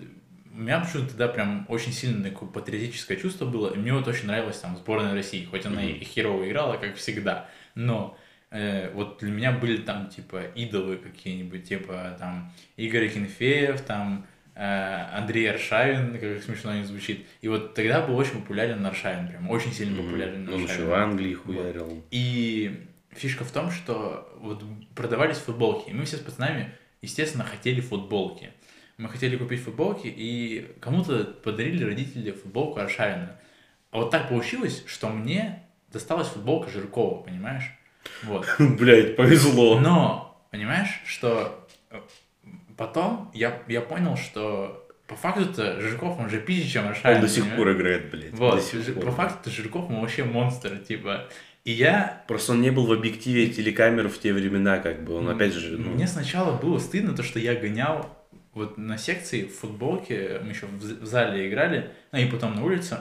у меня почему-то тогда прям очень сильное такое патриотическое чувство было, и мне вот очень нравилась там сборная России, хоть она и херово играла, как всегда, но э, вот для меня были там типа идолы какие-нибудь, типа там Игорь Кенфеев, там э, Андрей Аршавин, как смешно не звучит. И вот тогда был очень популярен Аршавин, прям очень сильно популярен Он еще Аршавин. в Англии хуярил. И фишка в том, что вот продавались футболки, и мы все с пацанами, естественно, хотели футболки. Мы хотели купить футболки, и кому-то подарили родители футболку Аршавина. А вот так получилось, что мне досталась футболка Жиркова, понимаешь? Вот. Блять, повезло. Но, понимаешь, что э, потом я, я понял, что по факту-то Жирков, он же пизже, чем Аршавин. Он до сих понимаешь? пор играет, блядь. Вот, по факту Жирков, он вообще монстр, типа. И я... Просто он не был в объективе телекамер в те времена, как бы. Он опять же, ну, Мне сначала было стыдно, то, что я гонял вот на секции в футболке, мы еще в, зале играли, ну и потом на улице,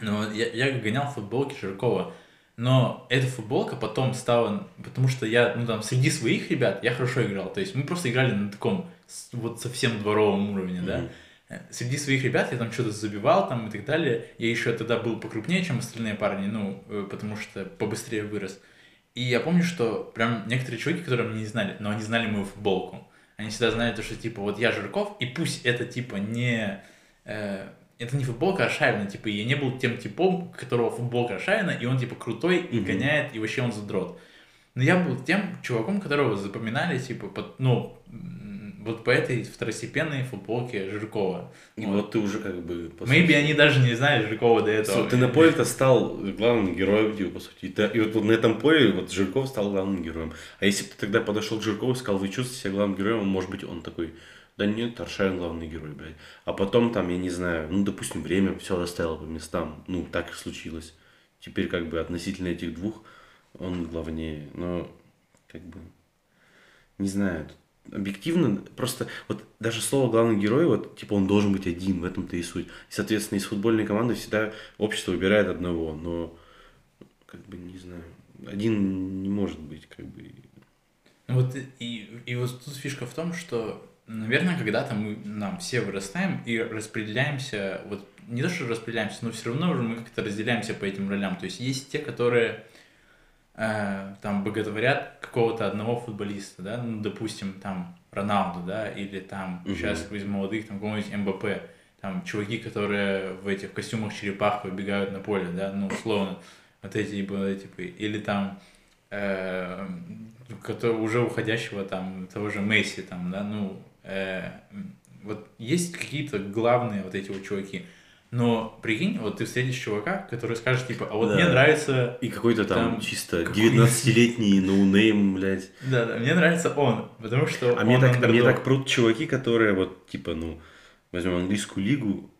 но я, я гонял в футболке Жиркова. Но эта футболка потом стала, потому что я, ну там, среди своих ребят я хорошо играл. То есть мы просто играли на таком вот совсем дворовом уровне, да. Среди своих ребят я там что-то забивал там и так далее. Я еще тогда был покрупнее, чем остальные парни, ну, э, потому что побыстрее вырос. И я помню, что прям некоторые чуваки, которые меня не знали, но они знали мою футболку. Они всегда знали то, что типа вот я Жирков, и пусть это типа не... э, это не футболка Аршавина, типа, я не был тем типом, у которого футболка Аршавина, и он типа крутой, и Мгм. гоняет, и вообще он задрот. Но я был тем чуваком, которого запоминали, типа, под, ну, вот по этой второстепенной футболке Жиркова. И Вот. вот ты уже как бы... по Maybe сути, они даже не знали Жиркова до этого. Ты на поле-то стал главным героем видео, по сути. И, вот, вот на этом поле вот Жирков стал главным героем. А если бы ты тогда подошел к Жиркову и сказал, вы чувствуете себя главным героем, может быть, он такой, да нет, Аршавин главный герой, блядь. А потом там, я не знаю, ну, допустим, время все расставило по местам. Ну, так и случилось. Теперь как бы относительно этих двух он главнее. Но как бы, не знаю, тут объективно, просто вот даже слово главный герой, вот, типа, он должен быть один, в этом-то и суть. И, соответственно, из футбольной команды всегда общество выбирает одного, но, как бы, не знаю, один не может быть, как бы, Ну Вот и, и вот тут фишка в том, что, наверное, когда-то мы нам все вырастаем и распределяемся, вот не то, что распределяемся, но все равно уже мы как-то разделяемся по этим ролям. То есть есть те, которые э, там боготворят какого-то одного футболиста, да, ну, допустим, там Роналду, да, или там Мгм. сейчас из молодых там какого-нибудь МБП, там чуваки, которые в этих костюмах черепах выбегают на поле, да, ну, условно, вот эти, типа, типа, или там э, который- уже уходящего там того же Месси там, да, ну, э, вот есть какие-то главные вот эти вот чуваки, но прикинь, вот ты встретишь чувака, который скажет, типа, а вот Да. мне нравится, и какой-то там, Там чисто какой- 19-летний ноунейм, блядь. да, да, мне нравится он, потому что А мне так, а мне так прут чуваки, которые вот, типа, ну, возьмем английскую лигу,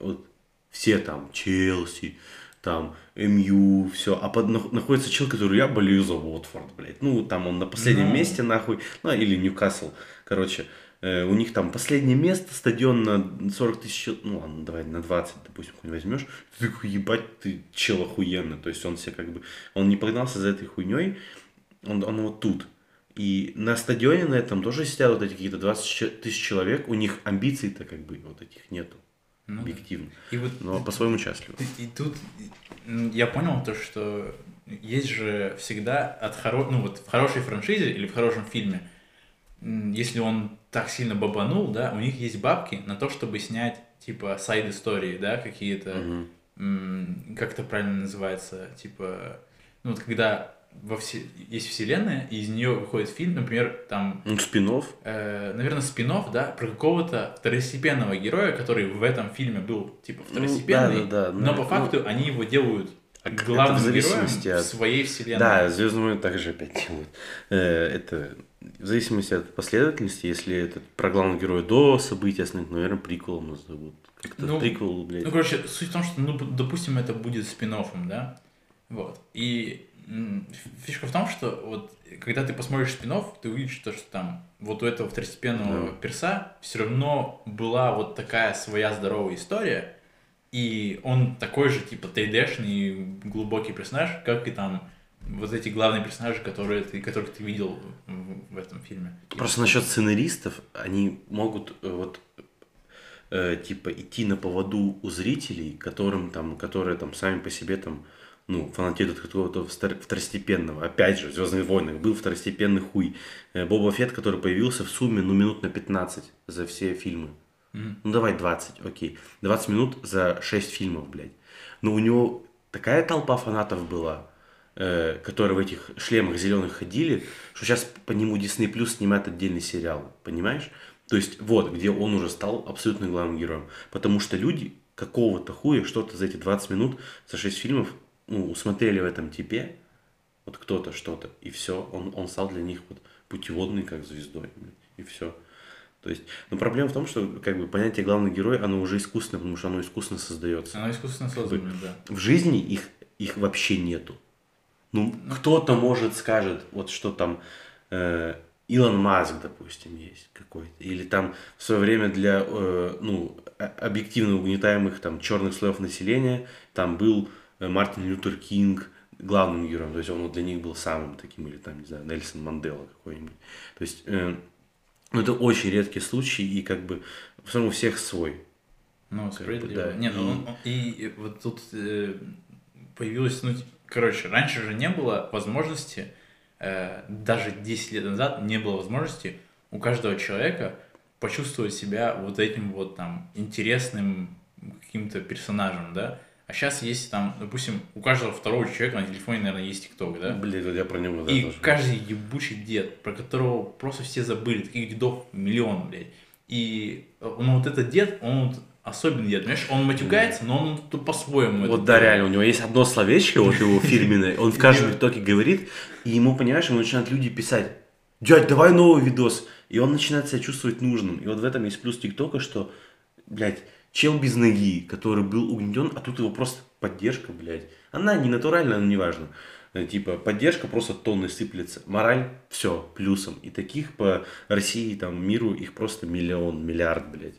вот все там, Челси, там, МЮ, все, а под, нах- находится чел, который я болею за Уотфорд, блядь. Ну, там он на последнем Ну. месте, нахуй, ну, или Ньюкасл, короче. э, у них там последнее место, стадион на 40 тысяч, ну ладно, давай на 20, допустим, хуй возьмешь, ты такой, ебать, ты чел охуенно, то есть он себе как бы, он не погнался за этой хуйней, он, он вот тут. И на стадионе на этом тоже сидят вот эти какие-то 20 че- тысяч человек, у них амбиций-то как бы вот этих нету, Ну объективно. И вот Но по-своему счастливы. И, и тут я понял то, что есть же всегда от хоро... ну вот в хорошей франшизе или в хорошем фильме, если он так сильно бабанул, да, у них есть бабки на то, чтобы снять типа сайд истории, да, какие-то, м, как это правильно называется, типа, ну вот когда во все... есть вселенная, и из нее выходит фильм, например, там Ну, спинов. э, наверное, спин да, про какого-то второстепенного героя, который в этом фильме был, типа, второстепенный, Ну, да, да, но ну, по факту они его делают А это главным в зависимости героем от- своей вселенной. Да, Звездные войны также опять делают. Э, Это в зависимости от последовательности, если это про главного героя до событий основных, наверное, приквелом назовут. Как-то Ну, приквел, блядь. Ну, короче, суть в том, что, ну, допустим, это будет спин да, вот, и фишка в том, что вот, когда ты посмотришь спин ты увидишь то, что там вот у этого второстепенного Да. перса все равно была вот такая своя здоровая история, и он такой же, типа, 3D-шный глубокий персонаж, как и там вот эти главные персонажи, которые ты, которых ты видел в, в этом фильме. Просто насчет сценаристов, они могут э, вот э, типа идти на поводу у зрителей, которым там, которые там сами по себе там, ну, фанатеют от какого-то втор- второстепенного. Опять же, в Звездных войнах был второстепенный хуй. Э, Боба Фетт, который появился в сумме, ну, минут на 15 за все фильмы. Ну, давай 20, окей. 20 минут за 6 фильмов, блядь. Но у него такая толпа фанатов была, э, которые в этих шлемах зеленых ходили, что сейчас по нему Disney Plus снимает отдельный сериал, понимаешь? То есть вот, где он уже стал абсолютно главным героем. Потому что люди какого-то хуя что-то за эти 20 минут, за 6 фильмов, ну, усмотрели в этом типе, вот кто-то, что-то, и все, он, он стал для них вот путеводной как звездой, и все. То есть, но проблема в том, что как бы понятие главный герой, оно уже искусственное, потому что оно искусственно создается. Оно искусственно создано, да. В жизни их, их вообще нету. Ну, ну, кто-то может скажет, вот что там э, Илон Маск, допустим, есть какой-то, или там в свое время для, э, ну, объективно угнетаемых там черных слоев населения, там был э, Мартин Лютер Кинг, главным героем, то есть он вот для них был самым таким, или там, не знаю, Нельсон Мандела какой-нибудь. То есть, э, ну, это очень редкий случай, и как бы все равно у всех свой. Ну, справедливо. Да. Не, ну, и... И, и вот тут э, появилось, ну, короче, раньше же не было возможности, э, даже 10 лет назад не было возможности у каждого человека почувствовать себя вот этим вот там интересным каким-то персонажем, да, а сейчас есть там, допустим, у каждого второго человека на телефоне, наверное, есть ТикТок, да? Блин, я про него, да, И тоже. каждый ебучий дед, про которого просто все забыли, таких дедов миллион, блядь. И ну, вот этот дед, он вот особенный дед, понимаешь? Он матюгается, но он тут по-своему. Вот да, реально, у него есть одно словечко, вот его фирменное, он в каждом ТикТоке говорит, и ему, понимаешь, ему начинают люди писать, дядь, давай новый видос. И он начинает себя чувствовать нужным. И вот в этом есть плюс ТикТока, что, блядь, чел без ноги, который был угнетен, а тут его просто поддержка, блядь. Она не натуральная, но неважно. Э, типа, поддержка просто тонны сыплется. Мораль, все, плюсом. И таких по России, там, миру, их просто миллион, миллиард, блядь.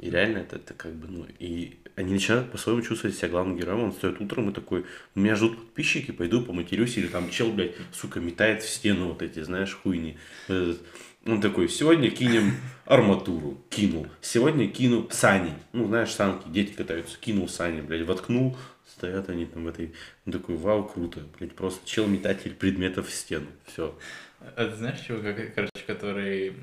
И реально это, это как бы, ну, и они начинают по-своему чувствовать себя главным героем. Он встает утром и такой, меня ждут подписчики, пойду поматерюсь, или там чел, блядь, сука, метает в стену вот эти, знаешь, хуйни. Он такой, сегодня кинем арматуру, кинул. Сегодня кину сани. Ну, знаешь, санки, дети катаются. Кинул сани, блядь, воткнул. Стоят они там в этой... Он такой, вау, круто. Блядь, просто чел-метатель предметов в стену. Все. А ты знаешь, чувак, короче, который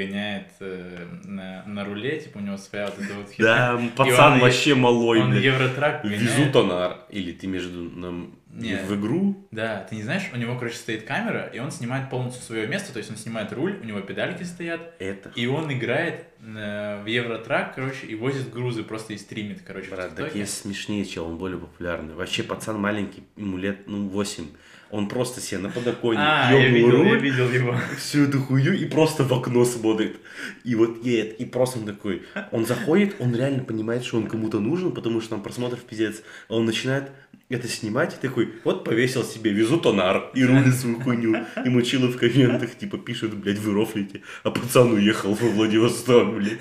гоняет э, на, на руле, типа у него своя вот эта вот Да, пацан вообще малой, Он Евротрак гоняет. Везутонар. Или ты между нам нет. В игру? Да, ты не знаешь, у него, короче, стоит камера, и он снимает полностью свое место, то есть он снимает руль, у него педальки стоят. Это. И он играет э, в Евротрак, короче, и возит грузы просто и стримит, короче. Брат, такие смешнее, чел, он более популярный. Вообще, пацан маленький, ему лет, ну, 8. Он просто себе на подоконник а, я видел, руль, я видел его. всю эту хую и просто в окно смотрит. И вот едет, и просто он такой, он заходит, он реально понимает, что он кому-то нужен, потому что там просмотров пиздец. А он начинает это снимать, и такой, вот повесил себе, везу тонар, и рулит свою хуйню. И мучила в комментах, типа, пишет, блядь, вы рофлите, а пацан уехал во Владивосток, блядь.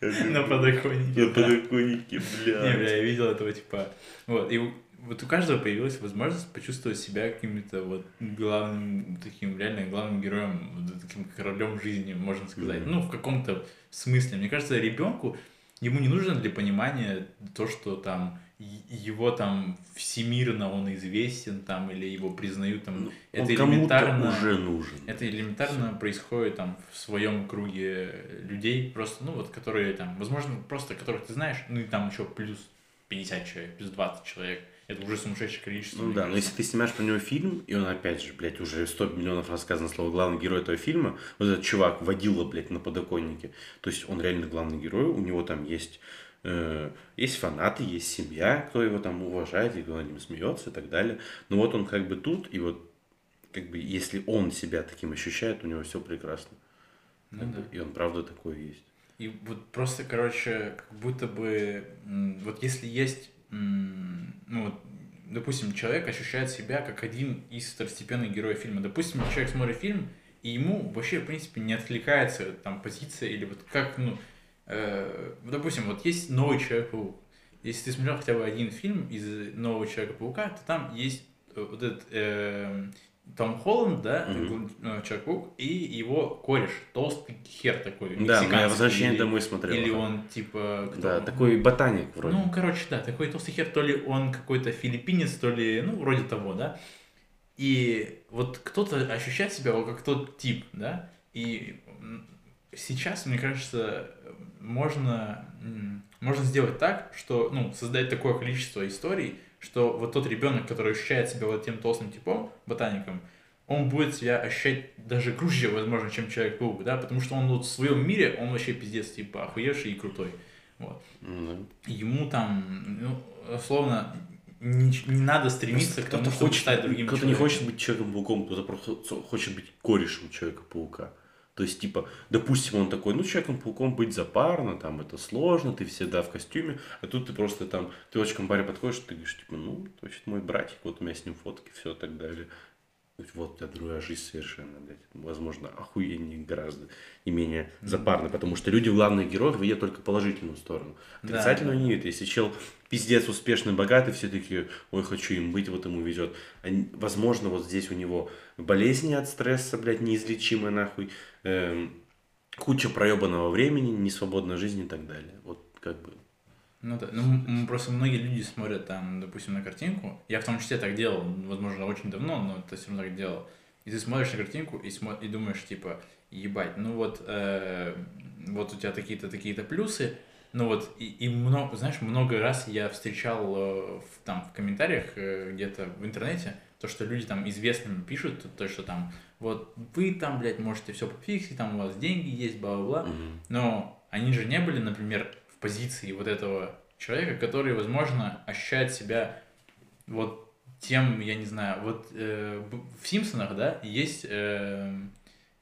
На подоконнике. На подоконнике, бля. Не, бля, я видел этого, типа, вот, и вот у каждого появилась возможность почувствовать себя каким-то вот главным, таким реально главным героем, вот таким королем жизни, можно сказать. Mm-hmm. Ну, в каком-то смысле. Мне кажется, ребенку, ему не нужно для понимания то, что там его там всемирно он известен там или его признают там ну, это элементарно уже нужен это элементарно Все. происходит там в своем круге людей просто ну вот которые там возможно просто которых ты знаешь ну и там еще плюс 50 человек плюс 20 человек это уже сумасшедшее количество. Ну да, но если ты снимаешь про него фильм, и он опять же, блядь, уже 100 миллионов рассказано слово главный герой этого фильма, вот этот чувак водила, блядь, на подоконнике, то есть он реально главный герой, у него там есть э, есть фанаты, есть семья, кто его там уважает, и кто над ним смеется и так далее. Но вот он как бы тут, и вот как бы если он себя таким ощущает, у него все прекрасно. Ну, да. И он правда такой есть. И вот просто, короче, как будто бы, вот если есть ну, вот, допустим, человек ощущает себя как один из второстепенных героев фильма. Допустим, человек смотрит фильм, и ему вообще, в принципе, не откликается там позиция или вот как, ну, э, допустим, вот есть новый Человек-паук. Если ты смотрел хотя бы один фильм из нового Человека-паука, то там есть э, вот этот э, том Холланд, да, mm-hmm. Человек-паук, и его кореш, толстый хер такой, Да, я «Возвращение домой» смотрел. Или он, типа... Кто? Да, такой ботаник вроде. Ну, короче, да, такой толстый хер, то ли он какой-то филиппинец, то ли, ну, вроде того, да. И вот кто-то ощущает себя как тот тип, да, и сейчас, мне кажется, можно, можно сделать так, что, ну, создать такое количество историй, что вот тот ребенок, который ощущает себя вот тем толстым типом, ботаником, он будет себя ощущать даже круче, возможно, чем Человек-паук, да, потому что он вот в своем мире, он вообще пиздец, типа, охуевший и крутой. Вот. Mm-hmm. Ему там, ну, условно, не, не надо стремиться к тому, Кто-то чтобы хочет, стать другим кто-то не человеком. хочет быть Человеком-пауком, кто-то просто хочет быть корешем Человека-паука. То есть, типа, допустим, он такой, ну, Человеком-пауком быть запарно, там, это сложно, ты всегда в костюме, а тут ты просто там, ты очень компаре подходишь, ты говоришь, типа, ну, точно мой братик, вот у меня с ним фотки, все так далее. Вот у тебя другая жизнь совершенно, блядь. Возможно, охуеннее гораздо и менее запарно, потому что люди в главных героях видят только положительную сторону. Отрицательную да. не видят. Если чел пиздец успешный, богатый, все такие, ой, хочу им быть, вот ему везет. Они- возможно, вот здесь у него болезни от стресса, блядь, неизлечимые нахуй, эм, куча проебанного времени, несвободной жизни и так далее. Вот как бы. Ну да, ну просто многие люди смотрят там, допустим, на картинку. Я в том числе так делал, возможно, очень давно, но это все равно так делал. И ты смотришь на картинку и, смо- и думаешь, типа, ебать, ну вот, э, вот у тебя такие-то, такие-то плюсы, ну вот, и, и много, знаешь, много раз я встречал э, в, там в комментариях э, где-то в интернете, то, что люди там известными пишут, то, то, что там, вот, вы там, блядь, можете все пофиксить, там у вас деньги есть, бла-бла-бла, мгм. но они же не были, например, в позиции вот этого человека, который, возможно, ощущает себя вот тем, я не знаю, вот э, в Симпсонах, да, есть э,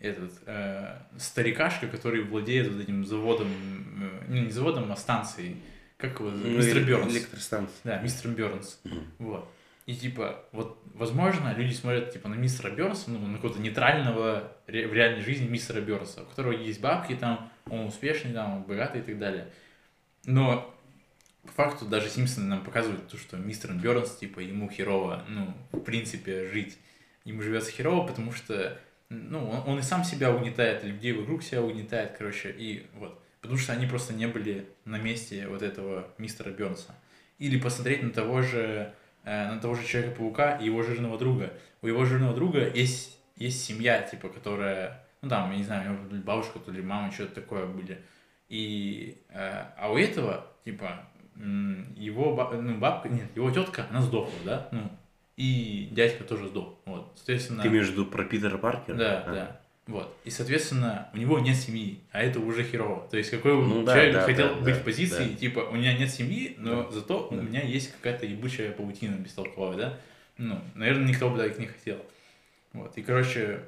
этот э, старикашка, который владеет вот этим заводом, э, не заводом, а станцией, как его? Ну, мистер Бернс. Электростанция. Да, мистер Бернс. Мгм. Вот. И типа, вот, возможно, люди смотрят типа на мистера Бернса, ну, на какого-то нейтрального ре- в реальной жизни мистера Бернса, у которого есть бабки там, он успешный там, он богатый и так далее. Но по факту даже Симпсоны нам показывают то, что мистер Бернс, типа, ему херово, ну, в принципе, жить. Ему живется херово, потому что, ну, он, он и сам себя угнетает, и людей вокруг себя угнетает, короче, и вот. Потому что они просто не были на месте вот этого мистера Бернса. Или посмотреть на того же, э, на того же Человека-паука и его жирного друга. У его жирного друга есть, есть семья, типа, которая, ну там, я не знаю, бабушка, то ли мама, что-то такое были. И, э, а у этого, типа, его ба- ну, бабка, нет, его тетка, она сдохла, да, ну, и дядька тоже сдох, вот, соответственно... Ты имеешь в виду про Питера Паркера? Да, А. да. Вот. И, соответственно, у него нет семьи, а это уже херово. То есть, какой Ну человек да, хотел да, быть да, в позиции, да. типа, у меня нет семьи, но Да, зато у да. меня есть какая-то ебучая паутина бестолковая, да? Ну, наверное, никто бы так не хотел. Вот. И, короче,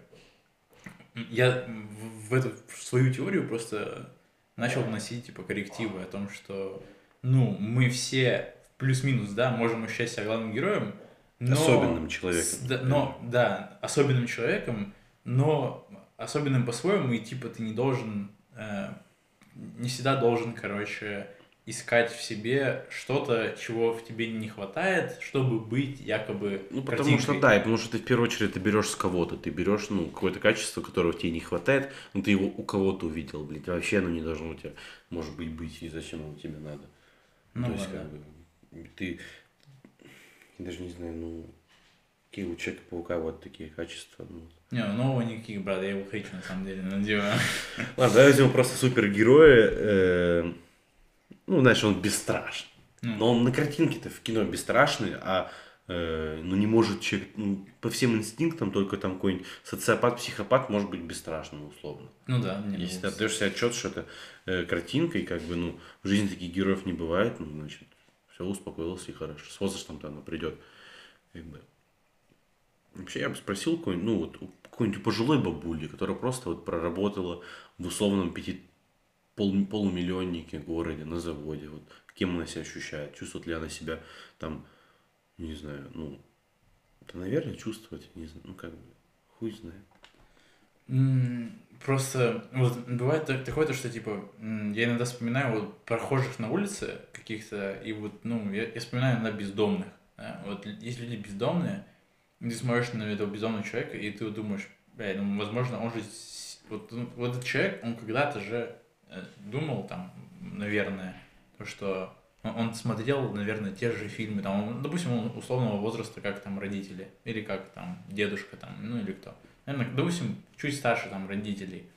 я в, в эту в свою теорию просто начал вносить, типа, коррективы о том, что, ну, мы все плюс-минус, да, можем ощущать себя главным героем, но... Особенным человеком. С- да, но, да, особенным человеком, но особенным по-своему, и типа ты не должен, э, не всегда должен, короче, искать в себе что-то, чего в тебе не хватает, чтобы быть якобы Ну, потому что картинкой. да, и потому что ты в первую очередь ты берешь с кого-то, ты берешь, ну, какое-то качество, которого тебе не хватает, но ты его у кого-то увидел, блядь, вообще оно не должно у тебя, может быть, быть, и зачем оно тебе надо. Ну То есть, как бы, ты, я даже не знаю, ну, какие у Человека-паука вот такие качества, ну. Не, ну, нового никаких, брат, я его хейчу на самом деле, типа... Ладно, давай возьмем просто супергероя, э, ну, знаешь, он бесстрашный. Но он на картинке-то в кино бесстрашный, а э, ну не может человек, ну, по всем инстинктам только там какой-нибудь социопат, психопат может быть бесстрашным условно. Ну да, не, Если ты отдаешь себе отчет, что это э, картинка, и как бы, ну, в жизни таких героев не бывает, ну, значит, все, успокоился и хорошо. С возрастом-то оно придет. Как бы. Вообще, я бы спросил какой-нибудь, ну, вот, какой-нибудь пожилой бабули, которая просто вот проработала в условном пяти, пол, полумиллионнике городе, на заводе, вот, кем она себя ощущает, чувствует ли она себя там, не знаю, ну, это, наверное, чувствовать, не знаю, ну, как бы, хуй знает. Просто вот бывает так- такое, то, что типа я иногда вспоминаю вот прохожих на улице каких-то, и вот, ну, я, я вспоминаю иногда бездомных. да. Вот есть люди бездомные, ты смотришь на этого бездомного человека, и ты вот думаешь, бля, ну, возможно, он же, вот, ну, вот этот человек, он когда-то же думал там, наверное, то, что он, смотрел, наверное, те же фильмы, там, допустим, он условного возраста, как там родители, или как там дедушка, там, ну, или кто. Наверное, допустим, чуть старше там родителей,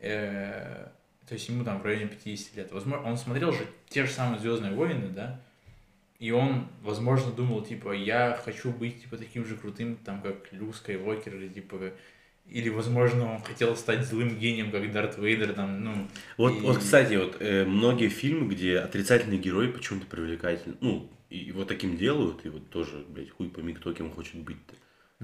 Э, то есть ему там в районе 50 лет, возможно, он смотрел же те же самые Звездные войны, да, и он, возможно, думал, типа, я хочу быть, типа, таким же крутым, там, как Люк Скайуокер, или, типа, или, возможно, он хотел стать злым гением, как Дарт Вейдер, там, ну... Вот, и- вот кстати, вот э, многие фильмы, где отрицательный герой почему-то привлекательный, ну, и его таким делают, и вот тоже, блядь, хуй пойми, кто кем хочет быть-то.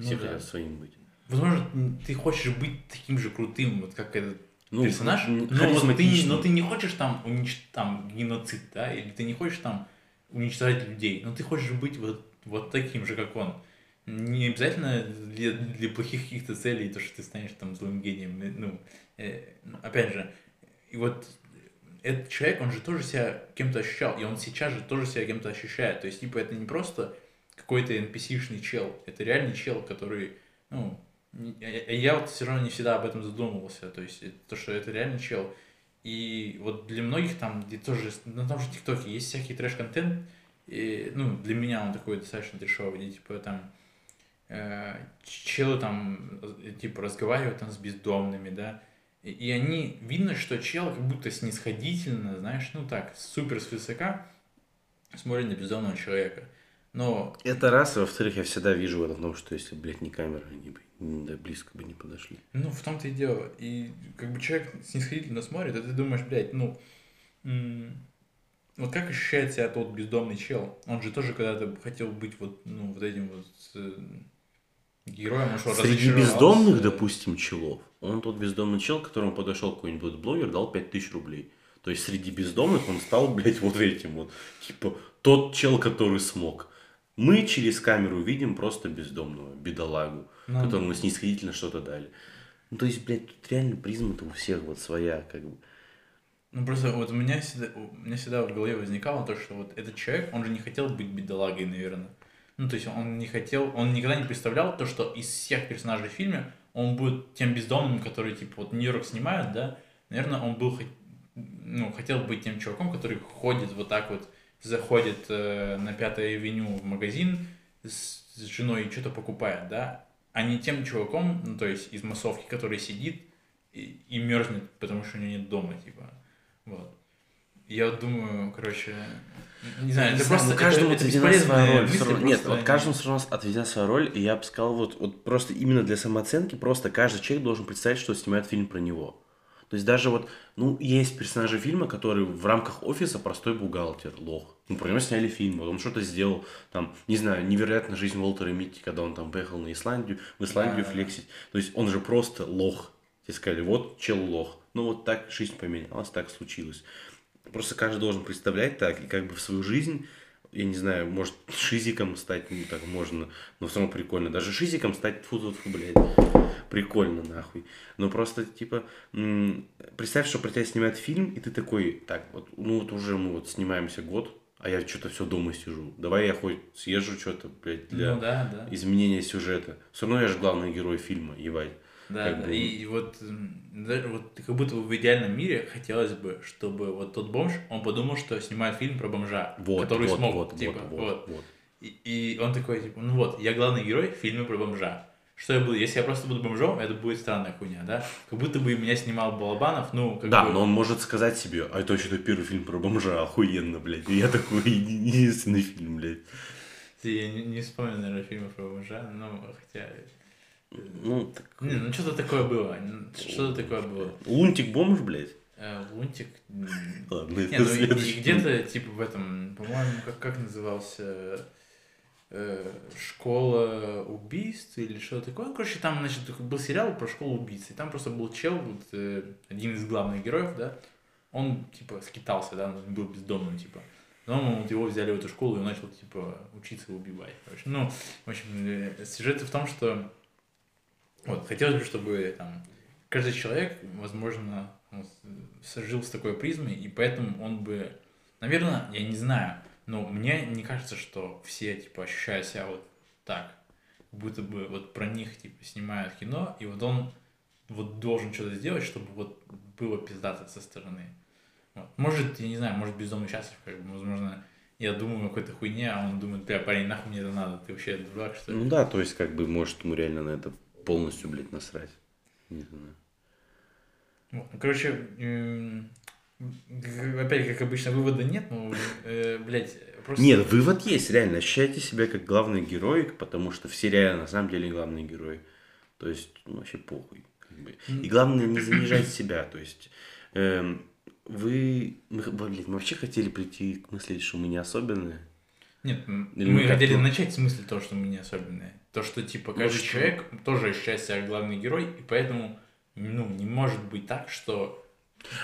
Все Ну да. хотят своим быть. Возможно, ты хочешь быть таким же крутым, вот как этот Ну, персонаж, м, но, вот ты, но ты не хочешь там уничтожить там геноцид, да, или ты не хочешь там уничтожать людей, но ты хочешь быть вот, вот таким же, как он. Не обязательно для, для плохих каких-то целей, то, что ты станешь там злым гением. э, Ну, э, опять же, и вот этот человек, он же тоже себя кем-то ощущал, и он сейчас же тоже себя кем-то ощущает. То есть, типа, это не просто какой-то NPC-шный чел, это реальный чел, который, ну, я, я вот все равно не всегда об этом задумывался, то есть, это- то, что это реальный чел. И вот для многих там, где тоже, на том же ТикТоке есть всякий трэш-контент, и, ну, для меня он такой достаточно трешовый, где, типа, там, э, челы там, э, типа, разговаривают там с бездомными, да, и, и они, видно, что чел как будто снисходительно, знаешь, ну так, супер свысока смотрит на бездомного человека. Но Это раз, и во-вторых, я всегда вижу в том, что если, блядь, не камера, они бы да близко бы не подошли. Ну, в том-то и дело. И как бы человек снисходительно смотрит, а ты думаешь, блядь, ну, вот как ощущает себя тот бездомный чел? Он же тоже когда-то хотел быть вот, ну, вот этим вот э, героем, что, Среди бездомных, допустим, челов, он тот бездомный чел, к которому подошел какой-нибудь блогер, дал 5000 рублей. То есть среди бездомных он стал, блядь, вот этим вот. Типа, тот чел, который смог. Мы через камеру видим просто бездомного, бедолагу, Ну, которому снисходительно что-то дали. Ну, то есть, блядь, тут реально призма-то у всех вот своя, как бы. Ну, просто вот у меня всегда, у меня всегда в голове возникало то, что вот этот человек, он же не хотел быть бедолагой, наверное. Ну, то есть он не хотел, он никогда не представлял то, что из всех персонажей в фильме он будет тем бездомным, который, типа, вот Нью-Йорк снимают, да, наверное, он был, ну, хотел быть тем чуваком, который ходит вот так вот, заходит э, на Пятой авеню в магазин с, с женой и что-то покупает, да, а не тем чуваком, ну, то есть из массовки, который сидит и, и мерзнет, потому что у него нет дома, типа. Вот. Я думаю, короче, не знаю, Не это знаю, просто ну, каждому это, бесполезные роль. мысли, равно- Нет, вот каждому все равно отведена своя роль, и я бы сказал, вот, вот просто именно для самооценки, просто каждый человек должен представить, что снимает фильм про него. То есть даже вот, ну, есть персонажи фильма, которые в рамках офиса простой бухгалтер, лох. Ну, про него сняли фильм, вот он что-то сделал, там, не знаю, невероятная жизнь Уолтера Митти, когда он там поехал на Исландию, в Исландию Да. флексить. То есть он же просто лох. Тебе сказали, вот чел лох. Ну, вот так жизнь поменялась, так случилось. Просто каждый должен представлять так, и как бы в свою жизнь, я не знаю, может, шизиком стать, ну, так можно, но все равно прикольно. Даже шизиком стать, фу, фу, фу, блядь, прикольно, нахуй. Но просто, типа, представь, что про тебя снимают фильм, и ты такой, так, вот, ну, вот уже мы вот снимаемся год, а я что-то все дома сижу. Давай я хоть съезжу что-то, блядь, для Ну да, да. изменения сюжета. Все равно я же главный герой фильма, ебать. Да, как да. бы- И, вот, вот как будто бы в идеальном мире хотелось бы, чтобы вот тот бомж, он подумал, что снимает фильм про бомжа, Вот, который вот, смог, вот, типа, вот, вот. вот. И, и он такой, типа, ну вот, я главный герой в фильме про бомжа. Что я буду? Если я просто буду бомжом, это будет странная хуйня, да? Как будто бы меня снимал Балабанов, ну, как Да, бы... но он может сказать себе, а это вообще-то первый фильм про бомжа, охуенно, блядь. И я такой еди- единственный фильм, блядь. Я не, не вспомню, наверное, фильмов про бомжа, но хотя... Ну, так... Не, ну что-то такое было, что-то такое было. Лунтик бомж, блядь. Э, Лунтик... Ладно, это ну следующий. где-то, типа, в этом, по-моему, как, как назывался э, школа убийств или что-то такое. Ну, короче, там, значит, был сериал про школу убийц, и там просто был чел, вот, э, один из главных героев, да, он, типа, скитался, да, он был бездомным, типа. Но вот его взяли в эту школу и он начал, типа, учиться убивать. Короче. Ну, в общем, э, сюжет в том, что вот, хотелось бы, чтобы там каждый человек, возможно, он с- такой призмой, и поэтому он бы, наверное, я не знаю, но мне не кажется, что все, типа, ощущают себя вот так, будто бы вот про них, типа, снимают кино, и вот он вот должен что-то сделать, чтобы вот было пиздато со стороны. Вот. Может, я не знаю, может, безумно счастлив, как бы, возможно, я думаю о какой-то хуйне, а он думает, бля, парень, нахуй мне это надо, ты вообще дурак, что ли? Ну да, то есть, как бы, может, ему реально на это полностью, блядь, насрать. Не знаю. Вот, ну, короче, опять, как обычно, вывода нет, но, э, блядь, просто... Нет, вывод есть, реально. Ощущайте себя как главный герой, потому что все реально на самом деле главные герои. То есть, ну, вообще похуй. как бы. И главное, не занижать себя. То есть, эм, вы... Мы, блин, мы вообще хотели прийти к мысли, что мы не особенные. Нет, Или мы как хотели начать с мысли того, что мы не особенные. То, что, типа, каждый что? человек тоже ощущает себя главный герой, и поэтому, ну, не может быть так, что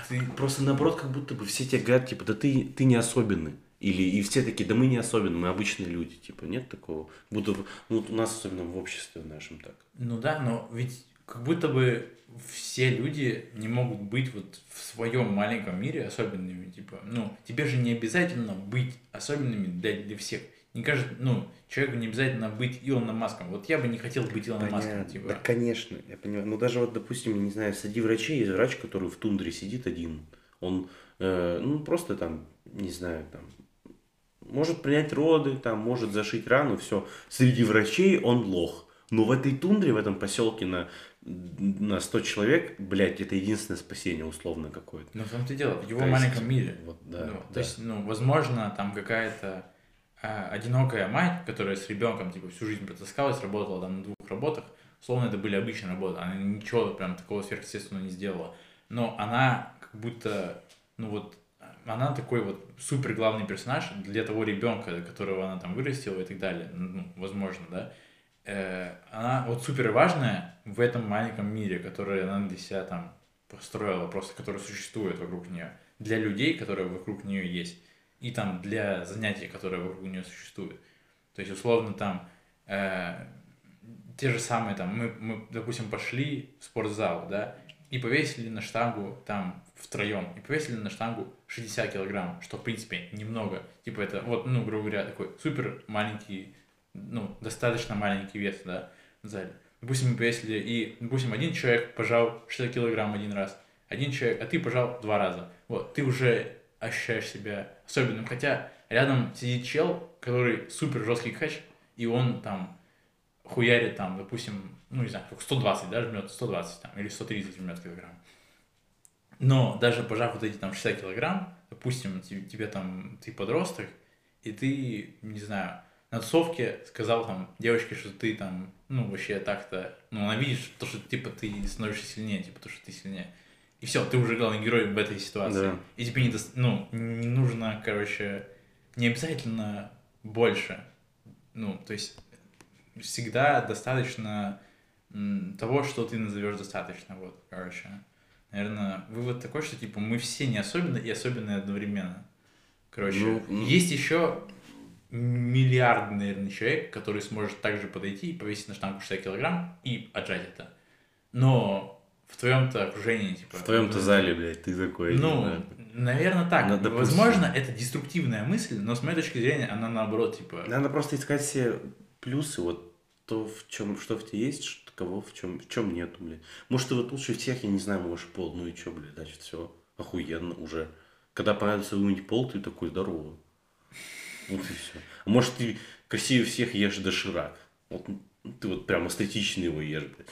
ты... Просто наоборот, как будто бы все тебе говорят, типа, да ты, ты не особенный. Или и все такие, да мы не особенные, мы обычные люди. Типа, нет такого. Будто ну, вот у нас особенно в обществе в нашем так. Ну да, но ведь как будто бы все люди не могут быть вот в своем маленьком мире особенными, типа, ну, тебе же не обязательно быть особенными для, для всех. Не кажется, ну, человеку не обязательно быть Илоном Маском. Вот я бы не хотел быть Илоном Маском, Понятно. типа. Да, конечно, я понимаю. Ну, даже вот, допустим, не знаю, среди врачей есть врач, который в тундре сидит один. Он, э, ну, просто там, не знаю, там, может принять роды, там, может зашить рану, все. Среди врачей он лох. Но в этой тундре, в этом поселке на, на 100 человек, блядь, это единственное спасение условно какое-то. Но в том-то и дело, в его То есть, маленьком мире. Вот, да, Ну, да. То есть, ну, возможно, там какая-то одинокая мать, которая с ребенком типа всю жизнь протаскалась, работала там на двух работах, словно это были обычные работы, она ничего прям такого сверхъестественного не сделала. Но она как будто, ну вот, она такой вот супер главный персонаж для того ребенка, которого она там вырастила и так далее, ну, возможно, да. Э, она вот супер важная в этом маленьком мире, который она для себя там построила, просто который существует вокруг нее, для людей, которые вокруг нее есть, и там для занятий, которые вокруг нее существуют. То есть, условно, там э, те же самые, там, мы, мы, допустим, пошли в спортзал, да, и повесили на штангу там втроем, и повесили на штангу 60 килограмм, что, в принципе, немного. Типа это, вот, ну, грубо говоря, такой супер маленький, ну, достаточно маленький вес, да, в зале. Допустим, мы повесили, и, допустим, один человек пожал 60 килограмм один раз, один человек, а ты пожал два раза. Вот, ты уже ощущаешь себя особенным, хотя рядом сидит чел, который супер жесткий кач, и он там хуярит там, допустим, ну не знаю, сколько, 120, да, жмет 120 там, или 130 жмет килограмм. Но даже пожав вот эти там 60 килограмм, допустим, те- тебе там, ты подросток, и ты, не знаю, на тусовке сказал там девочке, что ты там, ну, вообще так-то, ну, она видит, то, что, типа, ты становишься сильнее, типа, то, что ты сильнее. И все, ты уже главный герой в этой ситуации. Да. И тебе не, дос- ну, не нужно, короче, не обязательно больше. Ну, то есть всегда достаточно того, что ты назовешь достаточно. Вот, короче. Наверное, вывод такой, что типа мы все не особенные и особенные одновременно. Короче, Ну, есть еще миллиард, наверное, человек, который сможет также подойти и повесить на штангу 60 килограмм и отжать это. Но в твоем-то окружении, типа... В твоем-то ну, зале, блядь, ты такой. ну, да. наверное, так. Ну, допустим. Возможно, это деструктивная мысль, но с моей точки зрения она наоборот, типа... Надо просто искать все плюсы, вот то, в чем, что в тебе есть, что, кого в чем, в чем нету, блядь. Может, ты вот лучше всех, я не знаю, можешь пол, ну и что, блядь, значит, все, охуенно уже. Когда понадобится вымыть пол, ты такой, здорово. Вот и все. А может, ты красивее всех ешь доширак. Вот ты вот прям эстетично его ешь, блядь.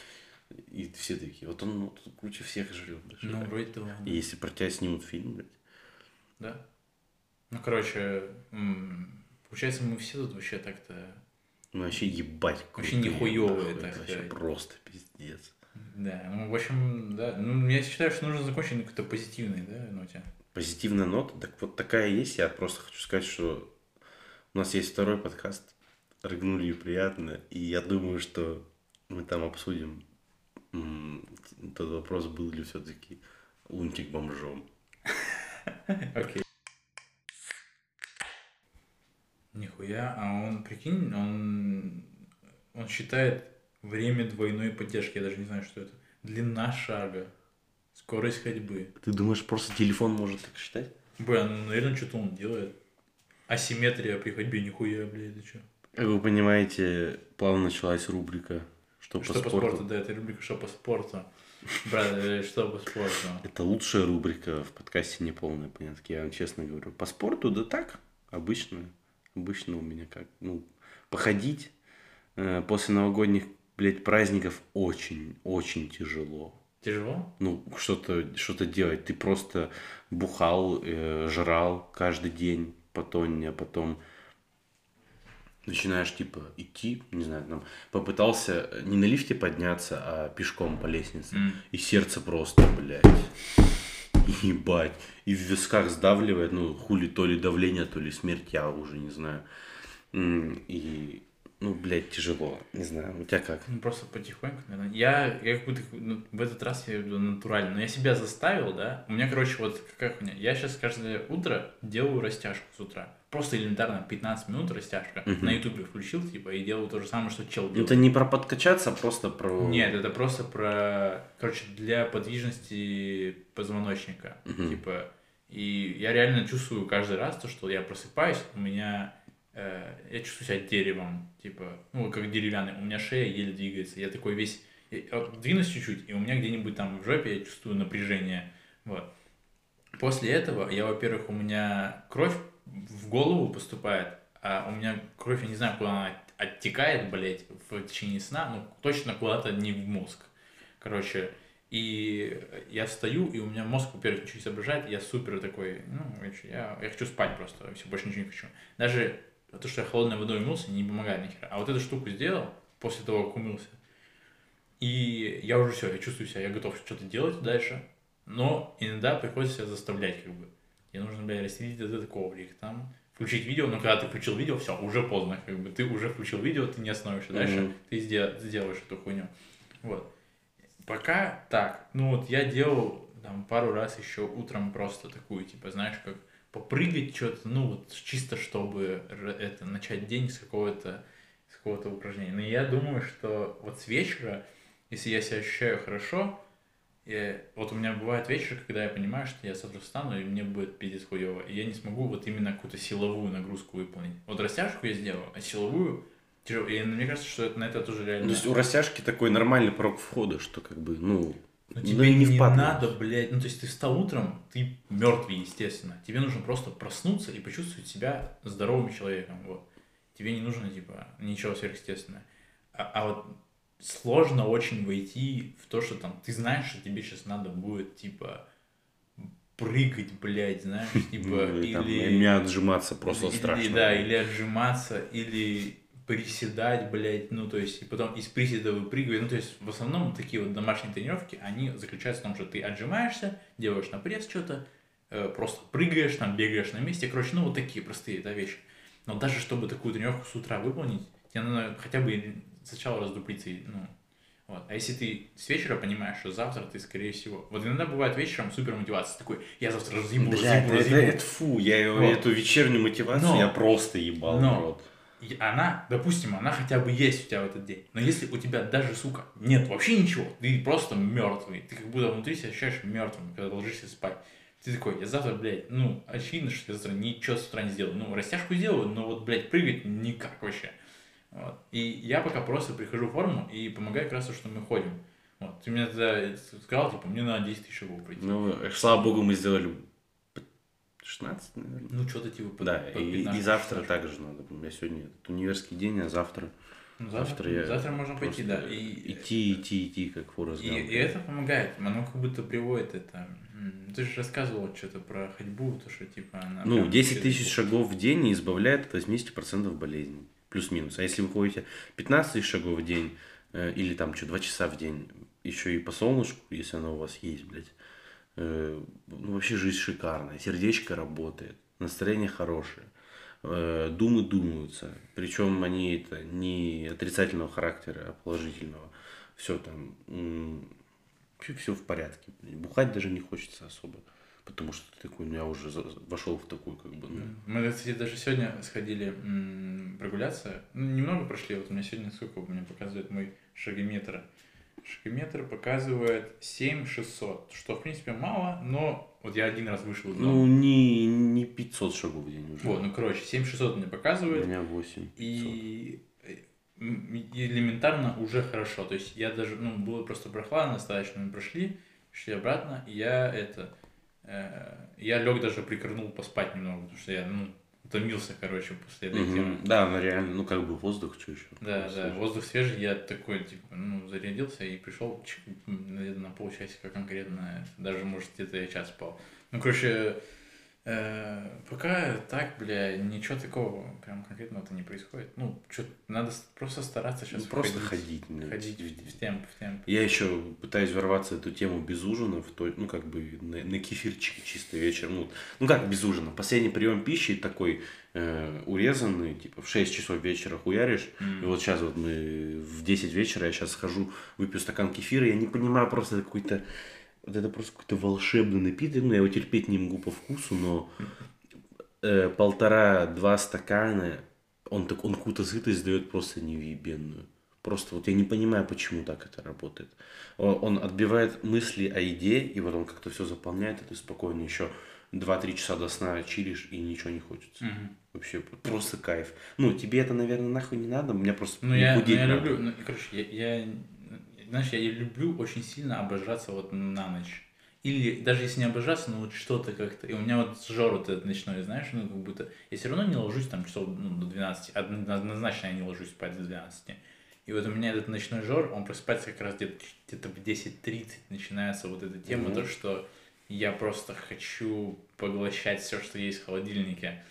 И все такие, вот он вот, круче всех жрет Ну, доширак. вроде того. да. И если про тебя снимут фильм, блядь, Да. Ну, короче, получается, мы все тут вообще так-то... ну вообще ебать. Вообще нахуй, так вообще сказать. просто пиздец. Да, ну, в общем, да. Ну, я считаю, что нужно закончить на какой-то позитивной, да, ноте. Позитивная нота, так вот такая есть. Я просто хочу сказать, что у нас есть второй подкаст «Рыгнули приятно», и я думаю, что мы там обсудим тот вопрос, был ли все-таки Лунтик бомжом. Окей. Нихуя, а он, прикинь, он, он считает время двойной поддержки, я даже не знаю, что это. Длина шага, скорость ходьбы. Ты думаешь, просто телефон может так считать? Бля, ну, наверное, что-то он делает. Асимметрия при ходьбе, нихуя, блядь, это что? Как вы понимаете, плавно началась рубрика «Что, по, Что по спорту?». спорту, да, это рубрика «Что по спорту». Брат, э, что по спорту? Это лучшая рубрика в подкасте «Неполные понятки», я вам честно говорю. По спорту, да так, обычно. Обычно у меня как, ну, походить э, после новогодних, блядь, праздников очень, очень тяжело. Тяжело? Ну, что-то что делать. Ты просто бухал, э, жрал каждый день по тонне, а потом начинаешь, типа, идти, не знаю, там, попытался не на лифте подняться, а пешком по лестнице. М. И сердце просто, блядь, ебать. И в висках сдавливает, ну, хули то ли давление, то ли смерть, я уже не знаю. И, ну, блядь, тяжело. Не знаю, у тебя как? Ну, просто потихоньку, наверное. Я, я как будто ну, в этот раз я иду натурально. Но я себя заставил, да. У меня, короче, вот какая хуйня. Я сейчас каждое утро делаю растяжку с утра. Просто элементарно 15 минут растяжка. Мгм. На ютубе включил, типа, и делаю то же самое, что чел делает. Это не про подкачаться, а просто про... Нет, это просто про, короче, для подвижности позвоночника. Мгм. Типа, и я реально чувствую каждый раз то, что я просыпаюсь, у меня, э, я чувствую себя деревом, типа, ну, как деревянный, у меня шея еле двигается, я такой весь, я, э, двинусь чуть-чуть, и у меня где-нибудь там в жопе я чувствую напряжение, вот. После этого, я, во-первых, у меня кровь в голову поступает, а у меня кровь, я не знаю, куда она оттекает, блядь, в течение сна, ну, точно куда-то не в мозг. Короче, и я встаю, и у меня мозг, во-первых, ничего не соображает, я супер такой, ну, я, я хочу спать просто, все, больше ничего не хочу. Даже то, что я холодной водой умылся, не помогает нихера. А вот эту штуку сделал, после того, как умылся, и я уже все, я чувствую себя, я готов что-то делать дальше, но иногда приходится себя заставлять, как бы. Мне нужно, блядь, расстелить этот коврик, там, включить видео, но когда ты включил видео, все, уже поздно, как бы, ты уже включил видео, ты не остановишься дальше, Мгм. ты сдел- сделаешь эту хуйню. Вот. Пока так. Ну вот я делал там пару раз еще утром просто такую, типа, знаешь, как попрыгать что-то, ну вот чисто чтобы это начать день с какого-то с какого-то упражнения. Но я думаю, что вот с вечера, если я себя ощущаю хорошо, я- вот у меня бывает вечер, когда я понимаю, что я завтра встану, и мне будет пиздец хуево, и я не смогу вот именно какую-то силовую нагрузку выполнить. Вот растяжку я сделаю, а силовую тяжело. И мне кажется, что это- на это тоже реально... То есть у растяжки такой нормальный порог входа, что как бы, ну, Ну, ну, тебе не, впадло. надо, блядь, ну, то есть ты встал утром, ты мертвый, естественно. Тебе нужно просто проснуться и почувствовать себя здоровым человеком, вот. Тебе не нужно, типа, ничего сверхъестественного. А, а вот сложно очень войти в то, что там, ты знаешь, что тебе сейчас надо будет, типа, прыгать, блядь, знаешь, типа, ну, там, или... меня отжиматься просто или- страшно. Да, или отжиматься, или приседать, блядь, ну, то есть, и потом из приседа выпрыгивать, ну, то есть, в основном такие вот домашние тренировки, они заключаются в том, что ты отжимаешься, делаешь на пресс что-то, э, просто прыгаешь, там, бегаешь на месте, короче, ну, вот такие простые, да, вещи. Но даже чтобы такую тренировку с утра выполнить, тебе надо хотя бы сначала раздуплиться, ну, вот. А если ты с вечера понимаешь, что завтра ты, скорее всего... Вот иногда бывает вечером супер мотивация, такой, я завтра разъебу, Бля, разъебу, это, это, разъебу. это фу, я Вот. эту вечернюю мотивацию Но- я просто ебал но- рот. Она, допустим, она хотя бы есть у тебя в этот день. Но если у тебя даже, сука, нет вообще ничего, ты просто мертвый, ты как будто внутри себя ощущаешь мертвым, когда ложишься спать. Ты такой, я завтра, блядь, ну, очевидно, что я завтра ничего с утра не сделаю. Ну, растяжку сделаю, но вот, блядь, прыгать никак вообще. Вот. И я пока просто прихожу в форму и помогаю как раз, то, что мы ходим. Вот. Ты мне тогда сказал, типа, мне надо 10 тысяч шагов пройти. Ну, э, слава богу, мы сделали 16, наверное. Ну, что-то типа под- Да, под и, 15 и завтра шагов. также надо. У меня сегодня этот универский день, а завтра Ну, завтра, завтра я завтра можно пойти, да. И, идти, идти, идти, как Форест И, Гамп. и это помогает, оно как будто приводит это. Ты же рассказывал что-то про ходьбу, то что типа она. Ну, прям 10 через- тысяч шагов в день избавляет от 80% болезней. Плюс-минус. А если вы ходите 15 тысяч шагов в день, э, или там что, 2 часа в день, еще и по солнышку, если оно у вас есть, блядь, ну, вообще жизнь шикарная. Сердечко работает, настроение хорошее. э, Думы думаются. Причем они это не отрицательного характера, а положительного. Все там, все в порядке. Бухать даже не хочется особо. Потому что ты такой, ну, я уже вошел в такую, как бы, ну, Мы, кстати, даже сегодня сходили прогуляться. Ну, немного прошли. Вот у меня сегодня сколько у меня показывает мой шагометр. Шагометр показывает 7600, что, в принципе, мало, но вот я один раз вышел из дома. Ну, не, не 500 шагов в день уже. вот, ну, короче, 7600 мне У показывает. меня 8. И элементарно уже хорошо. То есть я даже, ну, было просто прохладно достаточно, мы прошли, шли обратно, и я это, э, я лег даже прикорнул поспать немного, потому что я, ну, утомился, короче, после этой темы. Да, ну реально, ну как бы воздух, что еще? Да, да, воздух свежий, я такой, типа, ну, зарядился и пришел, наверное, на полчасика конкретно, даже, может, где-то я час спал. Ну, короче, пока так, бля, ничего такого прям конкретного-то не происходит. Ну, что надо просто стараться сейчас Ну, просто ходить. ну, ходить в, в темп, в темп. Я еще пытаюсь ворваться в эту тему без ужина, в той, ну, как бы на, на кефирчике чисто вечером. Ну, ну, как без ужина? Последний прием пищи такой э, урезанный, типа в 6 часов вечера хуяришь. И вот сейчас вот мы в 10 вечера, я сейчас схожу, выпью стакан кефира, я не понимаю, просто какой-то, вот это просто какой-то волшебный напиток, ну, я его терпеть не могу по вкусу, но э, полтора-два стакана, он, так, он какую-то сытость дает просто невъебенную. Просто вот я не понимаю, почему так это работает. Он отбивает мысли о еде, и вот он как-то все заполняет, и ты спокойно еще 2-3 часа до сна чилишь, и ничего не хочется. Мгм. Вообще просто кайф. Ну, тебе это, наверное, нахуй не надо, мне просто Ну, не я, ну, худеть я надо. люблю, ну, короче, я, я, знаешь, я люблю очень сильно обожраться вот на ночь. Или даже если не обожраться, ну вот что-то как-то. И у меня вот жор вот этот ночной, знаешь, ну как будто... Я все равно не ложусь там часов ну, до 12. Одно- Однозначно я не ложусь спать до 12. И вот у меня этот ночной жор, он просыпается как раз где-то где в 10.30 начинается вот эта тема, Мгм. то, что я просто хочу поглощать все, что есть в холодильнике.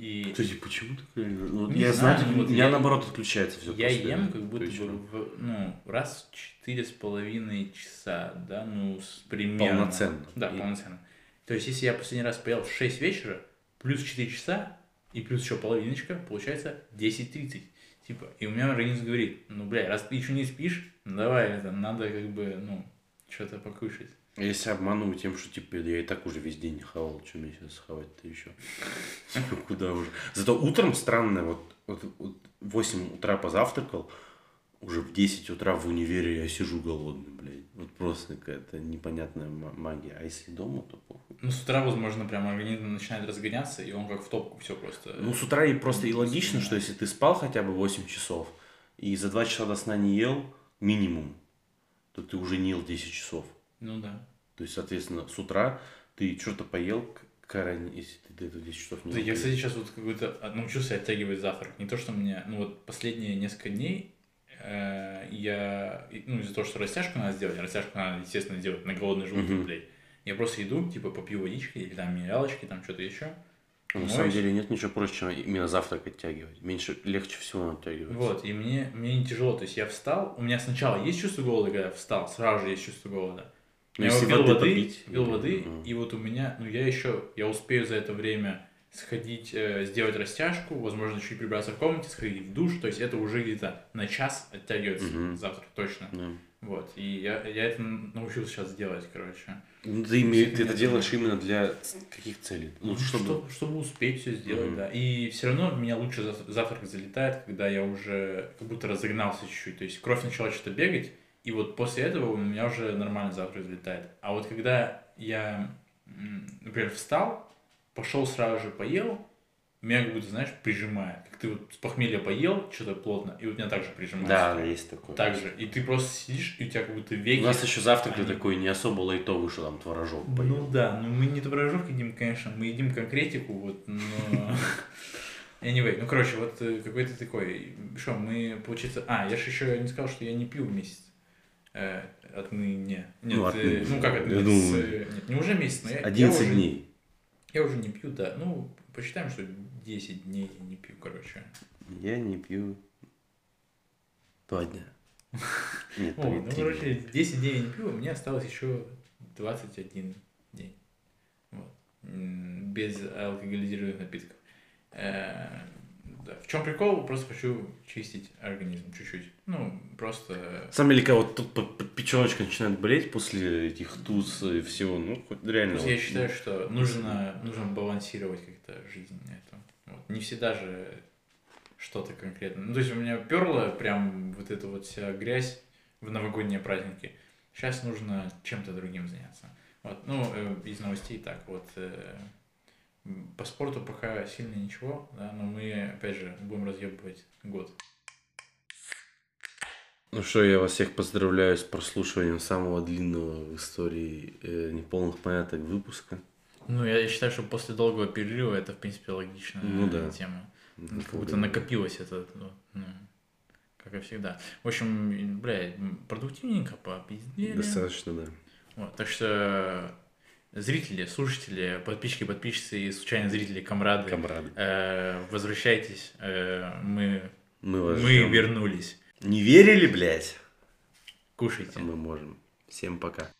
И Кстати, почему такое? Ну, Не я знаю, знаю, ну, вот меня я- наоборот отключается все. Я ем как будто бы в, ну, раз в четыре с половиной часа, да, ну, с примерно. Полноценно. Да, И- полноценно. То есть, если я последний раз поел в 6 вечера, плюс 4 часа, и плюс еще половиночка, получается 10.30. Типа, и у меня организм говорит, ну, бля, раз ты еще не спишь, ну, давай, это, надо как бы, ну, что-то покушать. Если обманываю тем, что типа я и так уже весь день не хавал, что мне сейчас хавать-то еще? Типа, Куда уже? Зато утром странно, вот, вот, вот в 8 утра позавтракал, уже в 10 утра в универе я сижу голодный, блядь. Вот просто какая-то непонятная ма- магия. А если дома, то похуй. Ну, с утра, возможно, прям организм начинает разгоняться, и он как в топку все просто. Ну, с утра и просто и логично, что если ты спал хотя бы 8 часов, и за 2 часа до сна не ел, минимум, то ты уже не ел 10 часов. Ну, да. То есть, соответственно, с утра ты что-то поел, к- к ране- если ты до этого 10 часов не Да, я, кстати, сейчас вот какой-то а, научился оттягивать завтрак. Не то, что мне, ну вот последние несколько дней э, я, ну из-за того, что растяжку надо сделать, а растяжку надо, естественно, делать на голодный желудок, Мгм. блядь. Я просто иду, типа, попью водички или там минералочки, там что-то еще. На моюсь. самом деле нет ничего проще, чем именно завтрак оттягивать. Меньше, легче всего оттягивать. Вот, и мне, мне не тяжело. То есть я встал, у меня сначала есть чувство голода, когда я встал, сразу же есть чувство голода. Ну, Я выпил воды воды, попить, пил воды, ну. и вот у меня, ну я еще, я успею за это время сходить, э, сделать растяжку, возможно, чуть прибраться в комнате, сходить в душ, то есть это уже где-то на час оттягивается Мгм. завтрак точно. Да. Вот, и я, я это научился сейчас делать, короче. Ну, ты, име- ты это делаешь именно для каких целей? Ну, Ну, чтобы... что- чтобы успеть все сделать, Мгм. да. И все равно меня лучше за- завтрак залетает, когда я уже как будто разогнался чуть-чуть. То есть кровь начала что-то бегать, и вот после этого у меня уже нормально завтрак залетает. А вот когда я, например, встал, пошел сразу же поел, меня как будто, знаешь, прижимает. Как ты вот с похмелья поел что-то плотно, и вот меня также прижимает. Да, да, есть такое. Так же. И ты просто сидишь, и у тебя как будто веки... У нас еще завтрак они- такой не особо лайтовый, что там творожок Ну поел. да, но мы не творожок едим, конечно, мы едим конкретику, вот, но... Anyway, ну короче, вот э, какой-то такой, что, мы, получается... А, я же еще не сказал, что я не пью месяц. Э, отныне. Нет, Ну, э, отныне. ну как Я отныне? думаю, С, э, нет, не уже месяц, но я, я 11 уже, дней. Я уже не пью, да. Ну, посчитаем, что 10 дней я не пью, короче. Я не пью два дня. Нет, О, ну, короче, дня. 10 дней я не пью, у меня осталось еще 21 день. Вот. Без алкоголизированных напитков. Да. В чем прикол? Просто хочу чистить организм чуть-чуть. Ну, просто... Деле, когда вот тут печеночка начинает болеть после этих туз и всего, ну, хоть реально. Просто я вот, считаю, что нужно, нужно балансировать как-то жизнь на этом. Вот. Не всегда же что-то конкретно. Ну, то есть у меня перла прям вот эта вот вся грязь в новогодние праздники. Сейчас нужно чем-то другим заняться. Вот. Ну, э, из новостей так вот. э, по спорту пока сильно ничего, да, но мы, опять же, будем разъебывать год. Ну что, я вас всех поздравляю с прослушиванием самого длинного в истории э, неполных поняток выпуска. Ну, я считаю, что после долгого перерыва это, в принципе, логичная Ну да. тема. Ну, Как будто накопилось это, ну, ну, как и всегда. В общем, бля, продуктивненько попиздели. Достаточно, да. Вот, так что зрители, слушатели, подписчики, подписчицы и случайно зрители, комрады, Камрады. э, возвращайтесь, э, мы, Мы вас мы ждем. вернулись. Не верили, блядь? Кушайте. Мы можем. Всем пока.